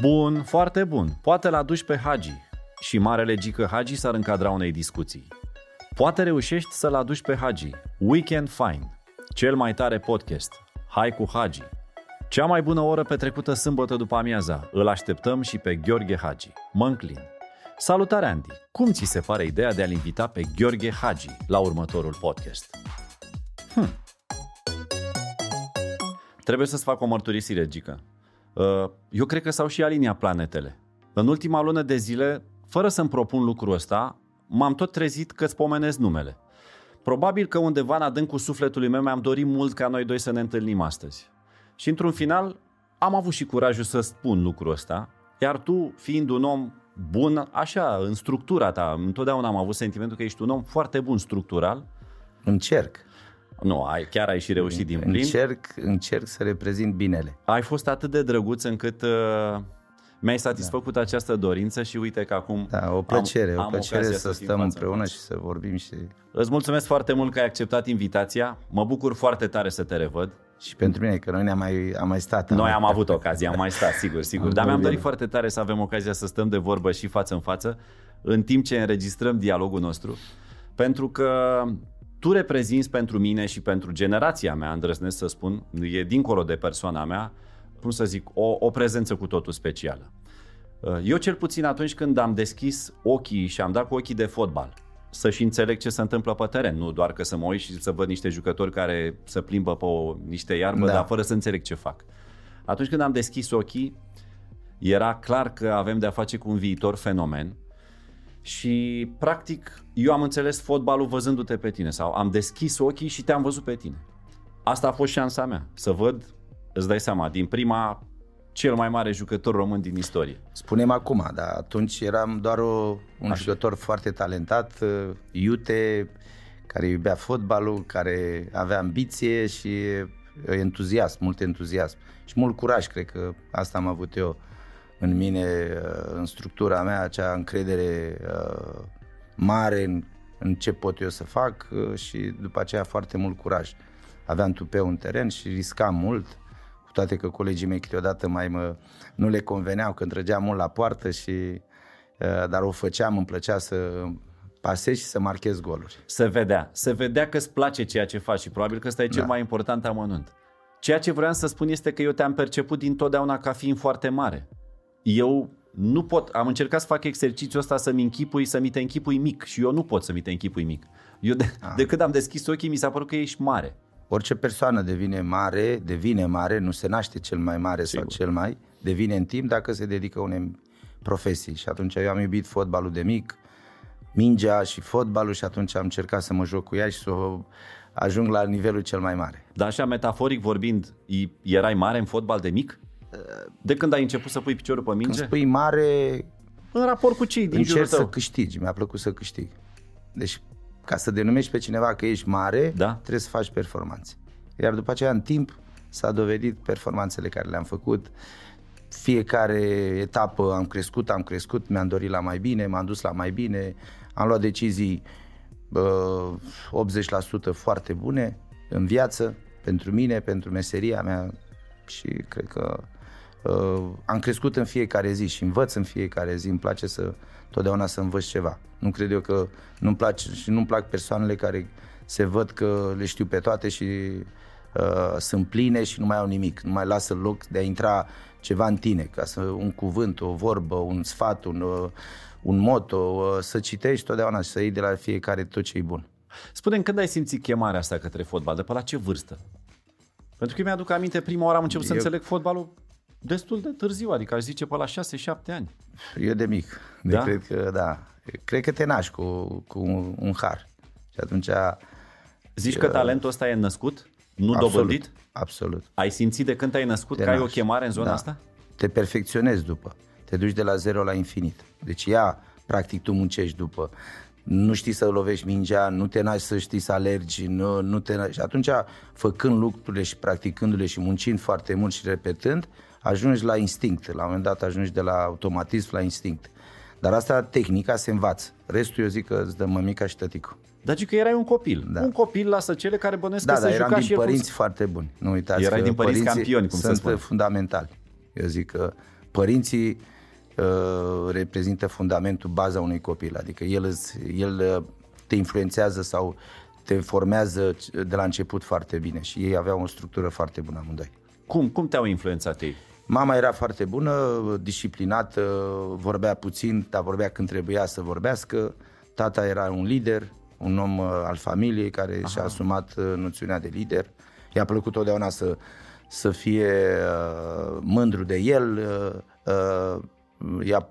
Bun, foarte bun. Poate l aduci pe Hagi. Și marele Gică Hagi s-ar încadra unei discuții. Poate reușești să-l aduci pe Hagi. Weekend Fine. Cel mai tare podcast. Hai cu Hagi. Cea mai bună oră petrecută sâmbătă după amiaza. Îl așteptăm și pe Gheorghe Hagi. Mă înclin. Salutare, Andy! Cum ți se pare ideea de a-l invita pe Gheorghe Hagi la următorul podcast? Hm. Trebuie să-ți fac o mărturisire, Gică. Uh, eu cred că s-au și aliniat planetele. În ultima lună de zile, fără să-mi propun lucrul ăsta, m-am tot trezit că îți pomenesc numele. Probabil că undeva în adâncul sufletului meu mi-am dorit mult ca noi doi să ne întâlnim astăzi. Și într-un final am avut și curajul să spun lucrul ăsta, iar tu, fiind un om bun, așa, în structura ta, întotdeauna am avut sentimentul că ești un om foarte bun structural. Încerc. Nu, ai, chiar ai și reușit din plin. Încerc, încerc să reprezint binele. Ai fost atât de drăguț încât uh, mi-ai satisfăcut da. această dorință și uite că acum Da, o plăcere, am, o am plăcere să, să stăm împreună și să vorbim și... Îți mulțumesc foarte mult că ai acceptat invitația. Mă bucur foarte tare să te revăd. Și pentru mine, că noi ne-am mai, am mai stat. Noi am avut ocazia, am mai stat, sigur, sigur. Dar mi-am dorit foarte tare să avem ocazia să stăm de vorbă și față în față, în timp ce înregistrăm dialogul nostru, pentru că tu reprezinți pentru mine și pentru generația mea, îndrăznesc să spun, e dincolo de persoana mea, cum să zic, o, o prezență cu totul specială. Eu cel puțin atunci când am deschis ochii și am dat cu ochii de fotbal, să-și înțeleg ce se întâmplă pe teren, nu doar că să mă uit și să văd niște jucători care să plimbă pe o, niște iarbă, da. dar fără să înțeleg ce fac. Atunci când am deschis ochii, era clar că avem de-a face cu un viitor fenomen și, practic, eu am înțeles fotbalul văzându-te pe tine sau am deschis ochii și te-am văzut pe tine. Asta a fost șansa mea, să văd, îți dai seama, din prima cel mai mare jucător român din istorie. Spunem acum, dar atunci eram doar o, un Așa. jucător foarte talentat, uh, iute, care iubea fotbalul, care avea ambiție și entuziasm, mult entuziasm și mult curaj, cred că asta am avut eu în mine, uh, în structura mea, acea încredere uh, mare în, în ce pot eu să fac și după aceea foarte mult curaj. Aveam tupeu în teren și riscam mult, toate că colegii mei câteodată mai mă, nu le conveneau când trăgeam mult la poartă și uh, dar o făceam, îmi plăcea să pasez și să marchez goluri. Se vedea, se vedea că îți place ceea ce faci și probabil că ăsta e cel da. mai important amănunt. Ceea ce vreau să spun este că eu te-am perceput dintotdeauna ca fiind foarte mare. Eu nu pot, am încercat să fac exercițiul ăsta să-mi închipui, să mi te închipui mic și eu nu pot să mi te închipui mic. Eu de, ah. de când am deschis ochii mi s-a părut că ești mare. Orice persoană devine mare, devine mare, nu se naște cel mai mare Sigur. sau cel mai, devine în timp dacă se dedică unei profesii. Și atunci eu am iubit fotbalul de mic, mingea și fotbalul și atunci am încercat să mă joc cu ea și să ajung la nivelul cel mai mare. Dar așa, metaforic vorbind, erai mare în fotbal de mic? De când ai început să pui piciorul pe minge? Când spui mare... În raport cu cei din jurul tău. să câștigi, mi-a plăcut să câștig. Deci ca să denumești pe cineva că ești mare, da. trebuie să faci performanțe. Iar după aceea, în timp, s-a dovedit performanțele care le-am făcut. Fiecare etapă am crescut, am crescut, mi-am dorit la mai bine, m-am dus la mai bine, am luat decizii uh, 80% foarte bune în viață, pentru mine, pentru meseria mea și cred că uh, am crescut în fiecare zi și învăț în fiecare zi, îmi place să totdeauna să învăț ceva. Nu cred eu că nu-mi place și nu-mi plac persoanele care se văd că le știu pe toate și uh, sunt pline și nu mai au nimic. Nu mai lasă loc de a intra ceva în tine, ca să un cuvânt, o vorbă, un sfat, un, uh, un moto, uh, să citești totdeauna și să iei de la fiecare tot ce e bun. spune când ai simțit chemarea asta către fotbal? De pe la ce vârstă? Pentru că mi-aduc aminte, prima oară am început eu... să înțeleg fotbalul destul de târziu, adică aș zice pe la 6-7 ani. Eu de mic. De da? Cred că, da. Cred că te naști cu, cu un, un har. Și atunci... Zici că talentul ăsta e născut? Nu absolut, dobândit? Absolut. Ai simțit de când te-ai născut te că naști. ai o chemare în zona da. asta? Te perfecționezi după. Te duci de la zero la infinit. Deci ea, practic, tu muncești după. Nu știi să lovești mingea, nu te naști să știi să alergi, nu, nu te naști. Și atunci, făcând lucrurile și practicându-le și muncind foarte mult și repetând, ajungi la instinct. La un moment dat ajungi de la automatism la instinct. Dar asta, tehnica, se învață. Restul eu zic că îți dă mămica și tăticul. Dar că erai un copil. Da. Un copil lasă cele care bănesc da, că da, se eram juca din și părinți cum... foarte buni. Nu uitați Erai că din părinți campioni, cum sunt se spune. fundamentali. Eu zic că părinții uh, reprezintă fundamentul, baza unui copil. Adică el, îți, el uh, te influențează sau te formează de la început foarte bine și ei aveau o structură foarte bună amândoi. Cum, cum te-au influențat ei? Mama era foarte bună, disciplinată, vorbea puțin, dar vorbea când trebuia să vorbească. Tata era un lider, un om uh, al familiei care Aha. și-a asumat uh, noțiunea de lider. I-a plăcut totdeauna să, să fie uh, mândru de el, uh, uh, i-a,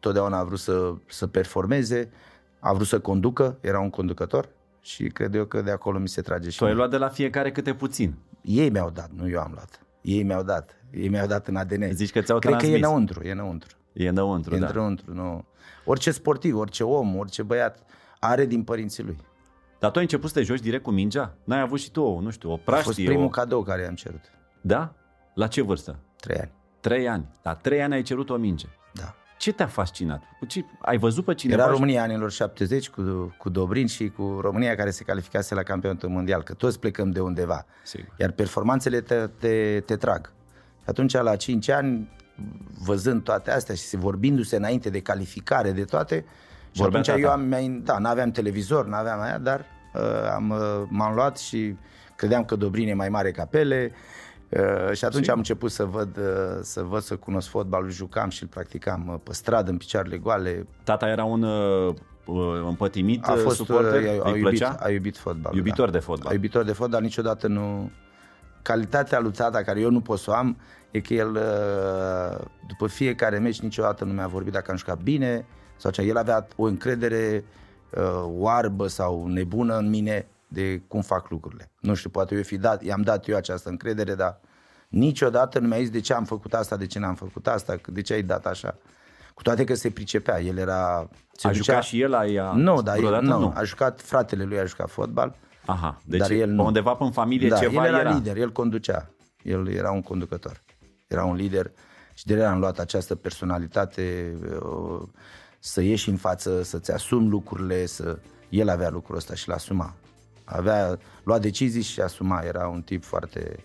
totdeauna a vrut să, să performeze, a vrut să conducă, era un conducător și cred eu că de acolo mi se trage și Tu ai luat de la fiecare câte puțin. Ei mi-au dat, nu eu am luat. Ei mi-au dat. Ei mi-au dat în ADN. Zici că ți-au Cred transmis. că e înăuntru, e înăuntru. E înăuntru, E da. înăuntru, nu. Orice sportiv, orice om, orice băiat are din părinții lui. Dar tu ai început să te joci direct cu mingea? N-ai avut și tu, o, nu știu, o A fost praștie? primul o... cadou care i-am cerut. Da? La ce vârstă? Trei ani. Trei ani. La trei ani ai cerut o minge. Da. Ce te-a fascinat? Cu ce... Ai văzut pe cineva? Era și- România anilor 70 cu, cu Dobrin și cu România care se calificase la campionatul mondial, că toți plecăm de undeva. Sigur. Iar performanțele te, te, te trag. Și atunci, la 5 ani, văzând toate astea și se vorbindu-se înainte de calificare, de toate, și Vorbea atunci tata. eu am, mai, da, n-aveam televizor, n-aveam aia, dar uh, am, uh, m-am luat și credeam că Dobrin e mai mare ca Pele, Uh, și atunci am început să văd, uh, să văd, să cunosc fotbalul, jucam și îl practicam uh, pe stradă, în picioarele goale. Tata era un uh, uh, împătimit A uh, fost, suporter? uh, a, a, Îi iubit, plăcea? a iubit fotbalul. Iubitor da. de fotbal. A iubitor de fotbal, dar niciodată nu... Calitatea lui tata, care eu nu pot să o am, e că el, uh, după fiecare meci, niciodată nu mi-a vorbit dacă am jucat bine sau ce. El avea o încredere uh, oarbă sau nebună în mine de cum fac lucrurile. Nu știu, poate eu fi dat, i-am dat eu această încredere, dar niciodată nu mi-a zis de ce am făcut asta, de ce n-am făcut asta, de ce ai dat așa. Cu toate că se pricepea, el era... Se A ducea- jucat și el? Ai, a... Nu, dar el, vreodată nu, nu. a jucat, fratele lui a jucat fotbal. Aha, deci Dar el pe nu. undeva pe în familie da, ceva el era, era. lider, el conducea. El era un conducător. Era un lider și de el am luat această personalitate uh, să ieși în față, să-ți asumi lucrurile, să... El avea lucrul ăsta și l-asuma. Avea, lua decizii și asuma. Era un tip foarte,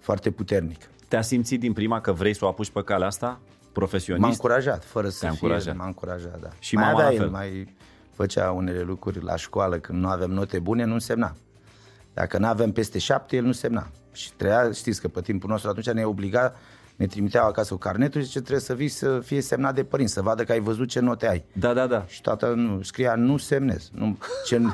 foarte puternic. Te-a simțit din prima că vrei să o apuci pe calea asta? M-a Profesionist? încurajat, fără să Te-a fie, încurajat. m-a încurajat, da. Și mai mama avea la el, fel. mai făcea unele lucruri la școală când nu aveam note bune, nu însemna. Dacă nu aveam peste șapte, el nu semna. Și treia, știți că pe timpul nostru atunci ne obliga, ne trimiteau acasă cu carnetul și zice trebuie să vii să fie semnat de părinți, să vadă că ai văzut ce note ai. Da, da, da. Și tata nu, scria nu semnez. Nu, ce...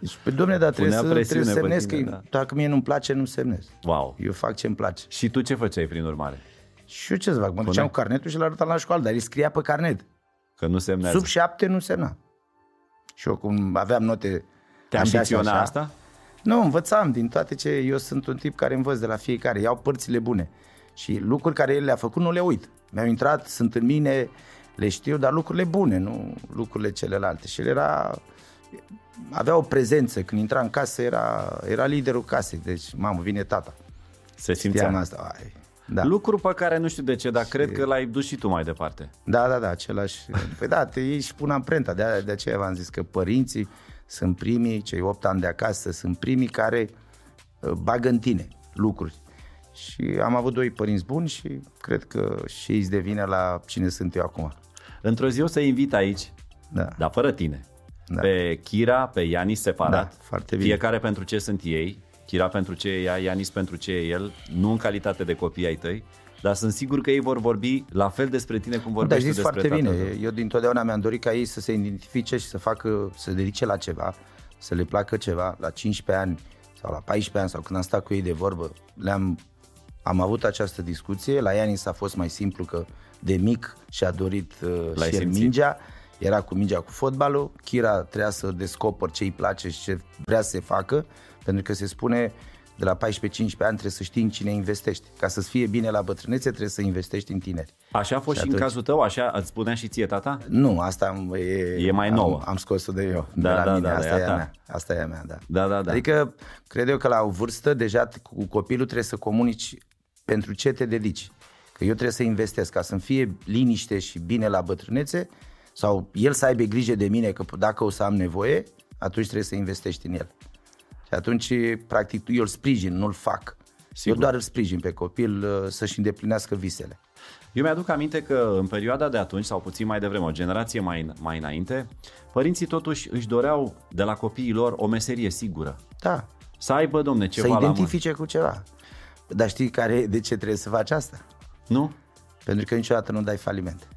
Deci, pe domne, dar trebuie Punea să, presiune trebuie să pe semnez tine, că da. dacă mie nu-mi place, nu semnez. Wow. Eu fac ce-mi place. Și tu ce făceai prin urmare? Și eu ce să fac? Mă duceam cu carnetul și l arătam la școală, dar el scria pe carnet. Că nu semnează. Sub șapte nu semna. Și eu cum aveam note Te așa și ambiționa așa, asta? Nu, învățam din toate ce... Eu sunt un tip care învăț de la fiecare. Iau părțile bune. Și lucruri care el le-a făcut nu le uit. Mi-au intrat, sunt în mine, le știu, dar lucrurile bune, nu lucrurile celelalte. Și el era... Avea o prezență. Când intra în casă, era, era liderul casei. Deci, mamă, vine tata. Se Știam simțea. asta. Ai, da. Lucru pe care nu știu de ce, dar cred că l-ai dus și tu mai departe. Da, da, da, același. Păi da, te iei și pun amprenta. De, de aceea v-am zis că părinții sunt primii, cei 8 ani de acasă, sunt primii care uh, bagă în tine lucruri. Și am avut doi părinți buni și cred că și ei îți devine la cine sunt eu acum. Într-o zi o să invit aici, Da. dar fără tine, Da. pe Kira, pe Ianis separat. Da, foarte bine. Fiecare pentru ce sunt ei, Kira pentru ce e ea, Ianis pentru ce e el, nu în calitate de copii ai tăi, dar sunt sigur că ei vor vorbi la fel despre tine cum Da, vorbești tu zis despre foarte tatăl bine. tău. Eu dintotdeauna mi-am dorit ca ei să se identifice și să facă, să se dedice la ceva, să le placă ceva. La 15 ani sau la 14 ani sau când am stat cu ei de vorbă, le-am am avut această discuție. La Ianis a fost mai simplu că de mic și-a dorit uh, L-ai și el simțit. mingea. Era cu mingea cu fotbalul. Kira trebuia să descoper ce îi place și ce vrea să se facă, pentru că se spune de la 14-15 ani trebuie să știi în cine investești. Ca să-ți fie bine la bătrânețe trebuie să investești în tineri. Așa a fost și, Și în atunci- cazul tău, așa îți spunea și ție tata? Nu, asta am- e, E mai nouă. Am, am scos-o de eu, Da, de la da, mine. da, asta de a e a ta. mea. Asta e a mea, da. Da, da, da. Adică, cred eu că la o vârstă, deja cu copilul trebuie să comunici pentru ce te dedici. Că eu trebuie să investesc ca să-mi fie liniște și bine la bătrânețe sau el să aibă grijă de mine că dacă o să am nevoie, atunci trebuie să investești în el. Și atunci, practic, eu îl sprijin, nu-l fac. Sigur. Eu doar îl sprijin pe copil uh, să-și îndeplinească visele. Eu mi-aduc aminte că în perioada de atunci, sau puțin mai devreme, o generație mai, mai înainte, părinții totuși își doreau de la copiii lor o meserie sigură. Da. Să aibă, domne, ceva Să identifice cu ceva. Dar știi care, de ce trebuie să faci asta? la Nu? Pentru că niciodată nu dai faliment.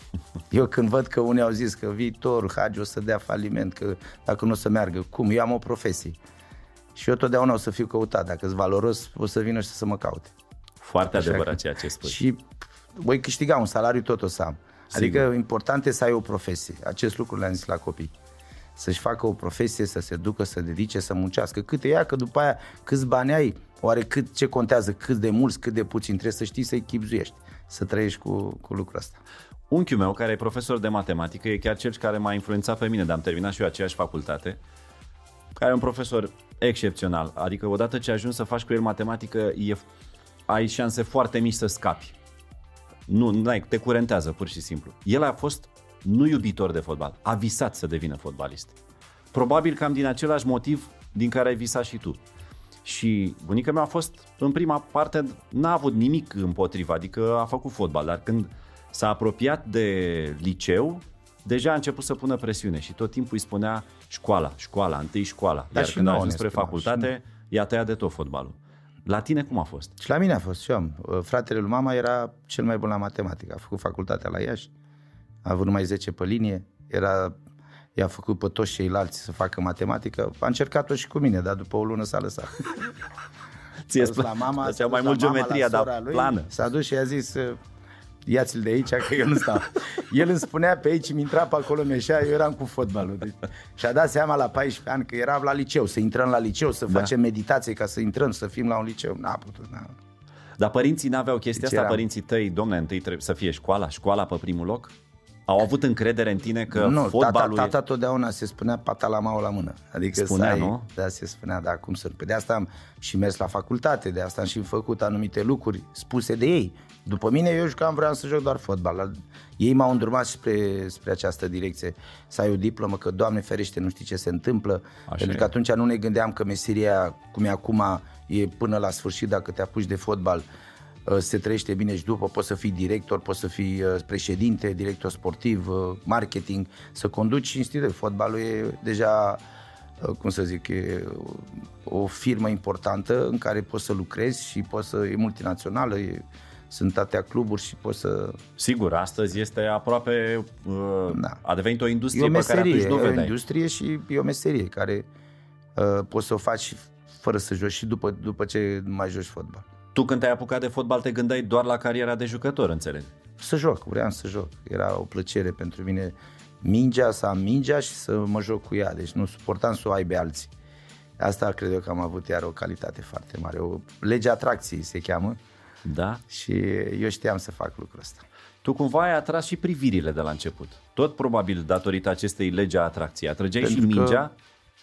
Eu când văd că unii au zis că viitorul Hagi o să dea faliment, că dacă nu o să meargă, cum? Eu am o profesie. Și eu totdeauna o să fiu căutat. Dacă sunt valoros, o să vină și să mă caute. Foarte Așa adevărat că- ceea ce spui. Și voi câștiga un salariu, tot o să am. Adică Sigur. important e să ai o profesie. Acest lucru le-am zis la copii. Să-și facă o profesie, să se ducă, să dedice, să muncească. Cât e ea, că după aia câți bani ai, oare cât, ce contează, cât de mulți, cât de puțin. Trebuie să știi să-i chipzuiești, să trăiești cu, cu lucrul ăsta. Unchiul meu, care e profesor de matematică, e chiar cel care m-a influențat pe mine, dar am terminat și eu aceeași facultate, care e un profesor excepțional. Adică odată ce ajungi să faci cu el matematică, e, ai șanse foarte mici să scapi. Nu, n-ai, te curentează pur și simplu. El a fost nu iubitor de fotbal, a visat să devină fotbalist. Probabil cam din același motiv din care ai visat și tu. Și bunica mea a fost, în prima parte, n-a avut nimic împotriva, adică a făcut fotbal, dar când s-a apropiat de liceu, deja a început să pună presiune și tot timpul îi spunea școala, școala, întâi școala. Dar Iar și când a nouă ajuns ne spre spunea, facultate, i-a tăiat de tot fotbalul. La tine cum a fost? Și la mine a fost și eu. am. Uh, Fratele lui mama era cel mai bun la matematică. A făcut facultatea la Iași, a avut numai 10 pe linie, era, i-a făcut pe toți ceilalți să facă matematică. A încercat-o și cu mine, dar după o lună s-a lăsat. Ție S-a dus la mama, Făcea s-a mai dus mult la mama, geometria, la sora dar lui, plană. S-a dus și a zis, uh, ia-ți-l de aici, că eu nu stau. El îmi spunea pe aici, mi intra pe acolo, meșea, eu eram cu fotbalul. Deci, și-a dat seama la 14 ani că eram la liceu, să intrăm la liceu, să Da. facem meditație ca să intrăm, să fim la un liceu. N-a putut, n-a. Dar părinții n-aveau chestia Deci asta, eram- părinții tăi, domne, întâi trebuie să fie școala, școala pe primul loc? Au avut încredere în tine că nu, fotbalul tata, e... tata totdeauna se spunea patalamaua la mână. Adică Spunea, să ai, nu? Da, se spunea, da, cum să nu. Pe de asta am și mers la facultate, de asta am și făcut anumite lucruri spuse de ei. După mine, eu jucam, vreau să joc doar fotbal. La- Ei m-au îndrumat spre, spre această direcție. Să ai o diplomă, că, Doamne ferește, nu știi ce se întâmplă. Așa pentru e. că atunci nu ne gândeam că meseria, cum e acum, e până la sfârșit, dacă te apuci de fotbal, uh, se trăiește bine și după, poți să fii director, poți să fii uh, președinte, director sportiv, uh, marketing, să conduci instituții. Fotbalul e deja, uh, cum să zic, e o firmă importantă în care poți să lucrezi și poți să, e multinațională, e, sunt atâtea cluburi și poți să... Sigur, astăzi este aproape... Uh, Da. A devenit o E industrie o pe care meserie, atunci nu e o vedeai. industrie și e o meserie care uh, poți să o faci și fără să joci și după, după ce nu mai joci fotbal. Tu când te-ai apucat de fotbal te gândeai doar la cariera de jucător, înțeleg. să joc, vreau să joc. Era o plăcere pentru mine mingea, să am mingea și să mă joc cu ea. Deci nu suportam să o aibă alții. Asta cred eu că am avut iar o calitate foarte mare. O lege atracției se cheamă Da? și eu știam să fac lucrul ăsta. Tu cumva ai atras și privirile de la început. Tot probabil datorită acestei legi a atracției. Atrăgeai și Pentru că mingea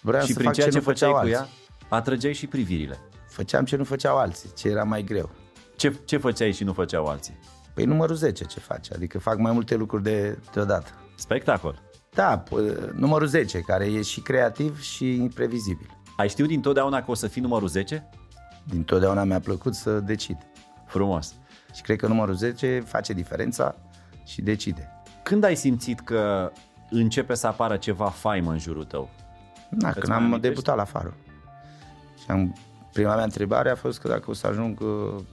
Vreau și să prin fac ceea ce ce nu făceai făceau cu ea, alții. atrăgeai și privirile. Făceam ce nu făceau alții, ce era mai greu. Ce, ce făceai și nu făceau alții? Păi numărul 10 ce face, adică fac mai multe lucruri de, deodată. Spectacol. Da, p- numărul 10, care e și creativ și imprevizibil. Ai știut dintotdeauna că o să fii numărul 10? Din totdeauna mi-a plăcut să decid. Frumos. Și cred că numărul 10 face diferența și decide. Când ai simțit că începe să apară ceva faimă în jurul tău? Da, Îți când mai am amintești? debutat la Faro. Și am, prima mea întrebare a fost că dacă o să ajung uh,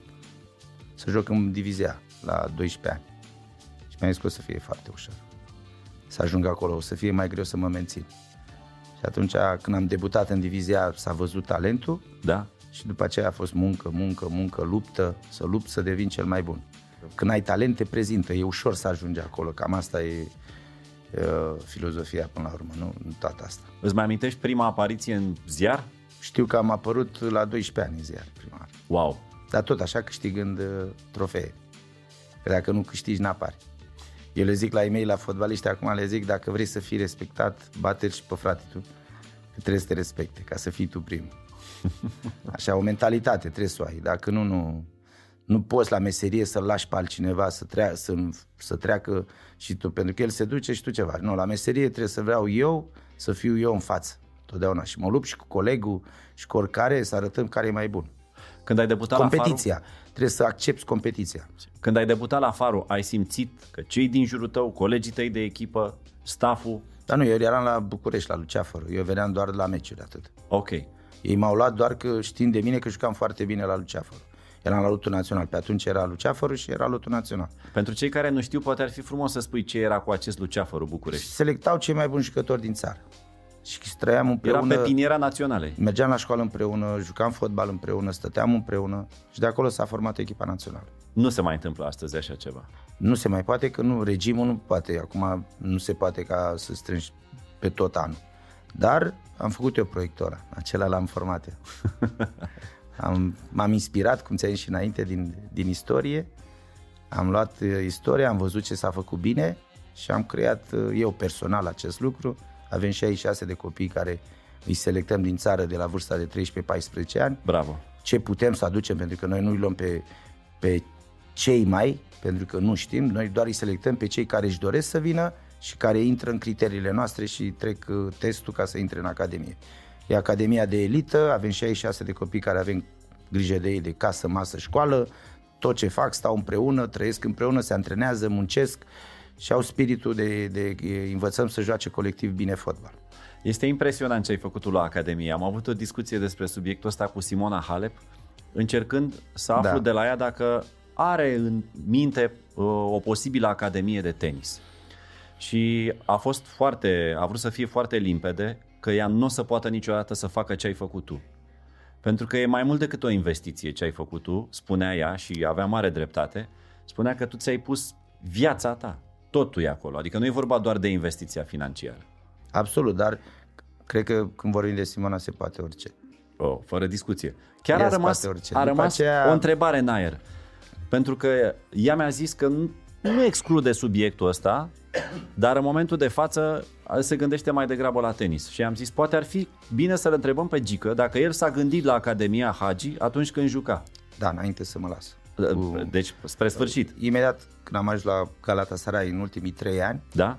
să joc în divizia la 12 ani. Și mi-a zis că o să fie foarte ușor. Să ajung acolo, o să fie mai greu să mă mențin. Și atunci când am debutat în divizia s-a văzut talentul Da? Și după aceea a fost muncă, muncă, muncă, luptă, să lupt să devin cel mai bun. Când ai talent, te prezintă, e ușor să ajungi acolo, cam asta e uh, filozofia până la urmă, nu, nu toată asta. Îți mai amintești prima apariție în ziar? Știu că am apărut la 12 ani în ziar prima oară. Wow! Dar tot așa câștigând uh, trofee. Că dacă nu câștigi, n-apari. Eu le zic la ei mei, la fotbaliști, acum le zic, dacă vrei să fii respectat, bate și pe frate tu, că trebuie să te respecte, ca să fii tu primul. Așa, o mentalitate trebuie să o ai. Dacă nu, nu, nu poți la meserie să-l lași pe altcineva să, trea, să, să treacă și tu, pentru că el se duce și tu ceva. Nu, la meserie trebuie să vreau eu să fiu eu în față, totdeauna. Și mă lupt și cu colegul și cu oricare să arătăm care e mai bun Când ai debutat la competiția. trebuie să accepti competiția. Când ai debutat la Faru, ai simțit că cei din jurul tău, colegii tăi de echipă, stafful... Dar nu, eu eram la București, la Luceafăru. Eu veneam doar la meciuri, atât. Ok. Ei m-au luat doar că știind de mine că jucam foarte bine la Luceafăru. Eram la lotul național. Pe atunci era Luceafăru și era lotul național. Pentru cei care nu știu, poate ar fi frumos să spui ce era cu acest Luceafăru București. Selectau cei mai buni jucători din țară. Și trăiam împreună. Era pe piniera naționale. Mergeam la școală împreună, jucam fotbal împreună, stăteam împreună și de acolo s-a format echipa națională. Nu se mai întâmplă astăzi așa ceva. Nu se mai poate că nu, regimul nu poate. Acum nu se poate ca să strângi pe tot anul. Dar am făcut eu proiectul ăla, acela l-am format eu. am, m-am inspirat, cum ți-am zis și înainte, din, din istorie. Am luat uh, istoria, am văzut ce s-a făcut bine și am creat uh, eu personal acest lucru. Avem 66 de copii care îi selectăm din țară de la vârsta de 13-14 ani. Bravo! Ce putem să aducem, pentru că noi nu îi luăm pe, pe cei mai, pentru că nu știm, noi doar îi selectăm pe cei care își doresc să vină și care intră în criteriile noastre și trec uh, testul ca să intre în Academie. E Academia de elită, avem 66 de copii care avem grijă de ei de casă, masă, școală, tot ce fac, stau împreună, trăiesc împreună, se antrenează, muncesc și au spiritul de, de învățăm să joace colectiv bine fotbal. Este impresionant ce ai făcut tu la Academie. Am avut o discuție despre subiectul ăsta cu Simona Halep, încercând să aflu da. de la ea dacă are în minte uh, o posibilă academie de tenis. Și a fost foarte, a vrut să fie foarte limpede că ea nu o să poată niciodată să facă ce ai făcut tu. Pentru că e mai mult decât o investiție ce ai făcut tu, spunea ea și avea mare dreptate, spunea că tu ți-ai pus viața ta, totul e acolo, adică nu e vorba doar de investiția financiară. Absolut, dar cred că când vorbim de Simona se poate orice. Oh, fără discuție. Chiar a rămas, a rămas aceea... o întrebare în aer. Pentru că ea mi-a zis că nu, nu exclude subiectul ăsta, dar în momentul de față se gândește mai degrabă la tenis. Și am zis, poate ar fi bine să-l întrebăm pe Gică dacă el s-a gândit la Academia Hagi atunci când juca. Da, înainte să mă las. Deci, spre sfârșit. Imediat când am ajuns la Galatasaray în ultimii trei ani, da?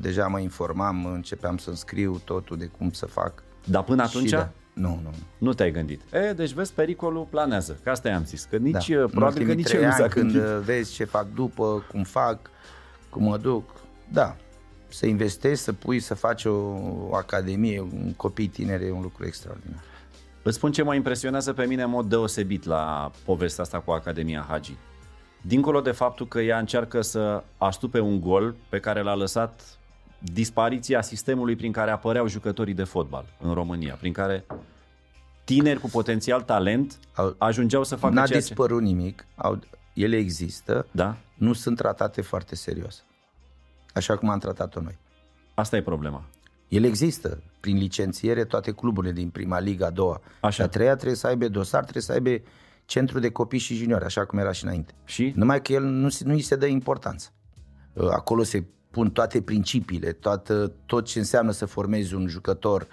deja mă informam, începeam să-mi scriu totul de cum să fac. Dar până atunci? Da, nu, nu. Nu te-ai gândit. E, deci vezi, pericolul planează. Că asta i-am zis. Că nici, da. probabil că nici eu nu s-a când vezi ce fac după, cum fac, cum mă duc, da, să investești, să pui, să faci o, o academie, un copii tineri, e un lucru extraordinar. Îți spun ce mă impresionează pe mine în mod deosebit la povestea asta cu Academia Hagi. Dincolo de faptul că ea încearcă să astupe un gol pe care l-a lăsat dispariția sistemului prin care apăreau jucătorii de fotbal în România, prin care tineri cu potențial talent ajungeau să facă N-a ceea dispărut ce... nimic, au, ele există, da? nu sunt tratate foarte serios, așa cum am tratat-o noi. Asta e problema. El există prin licențiere toate cluburile din prima liga, a doua. Așa. a treia trebuie să aibă dosar, trebuie să aibă centru de copii și juniori, așa cum era și înainte. Și? Numai că el nu, nu îi se dă importanță. Acolo se pun toate principiile, toată, tot ce înseamnă să formezi un jucător,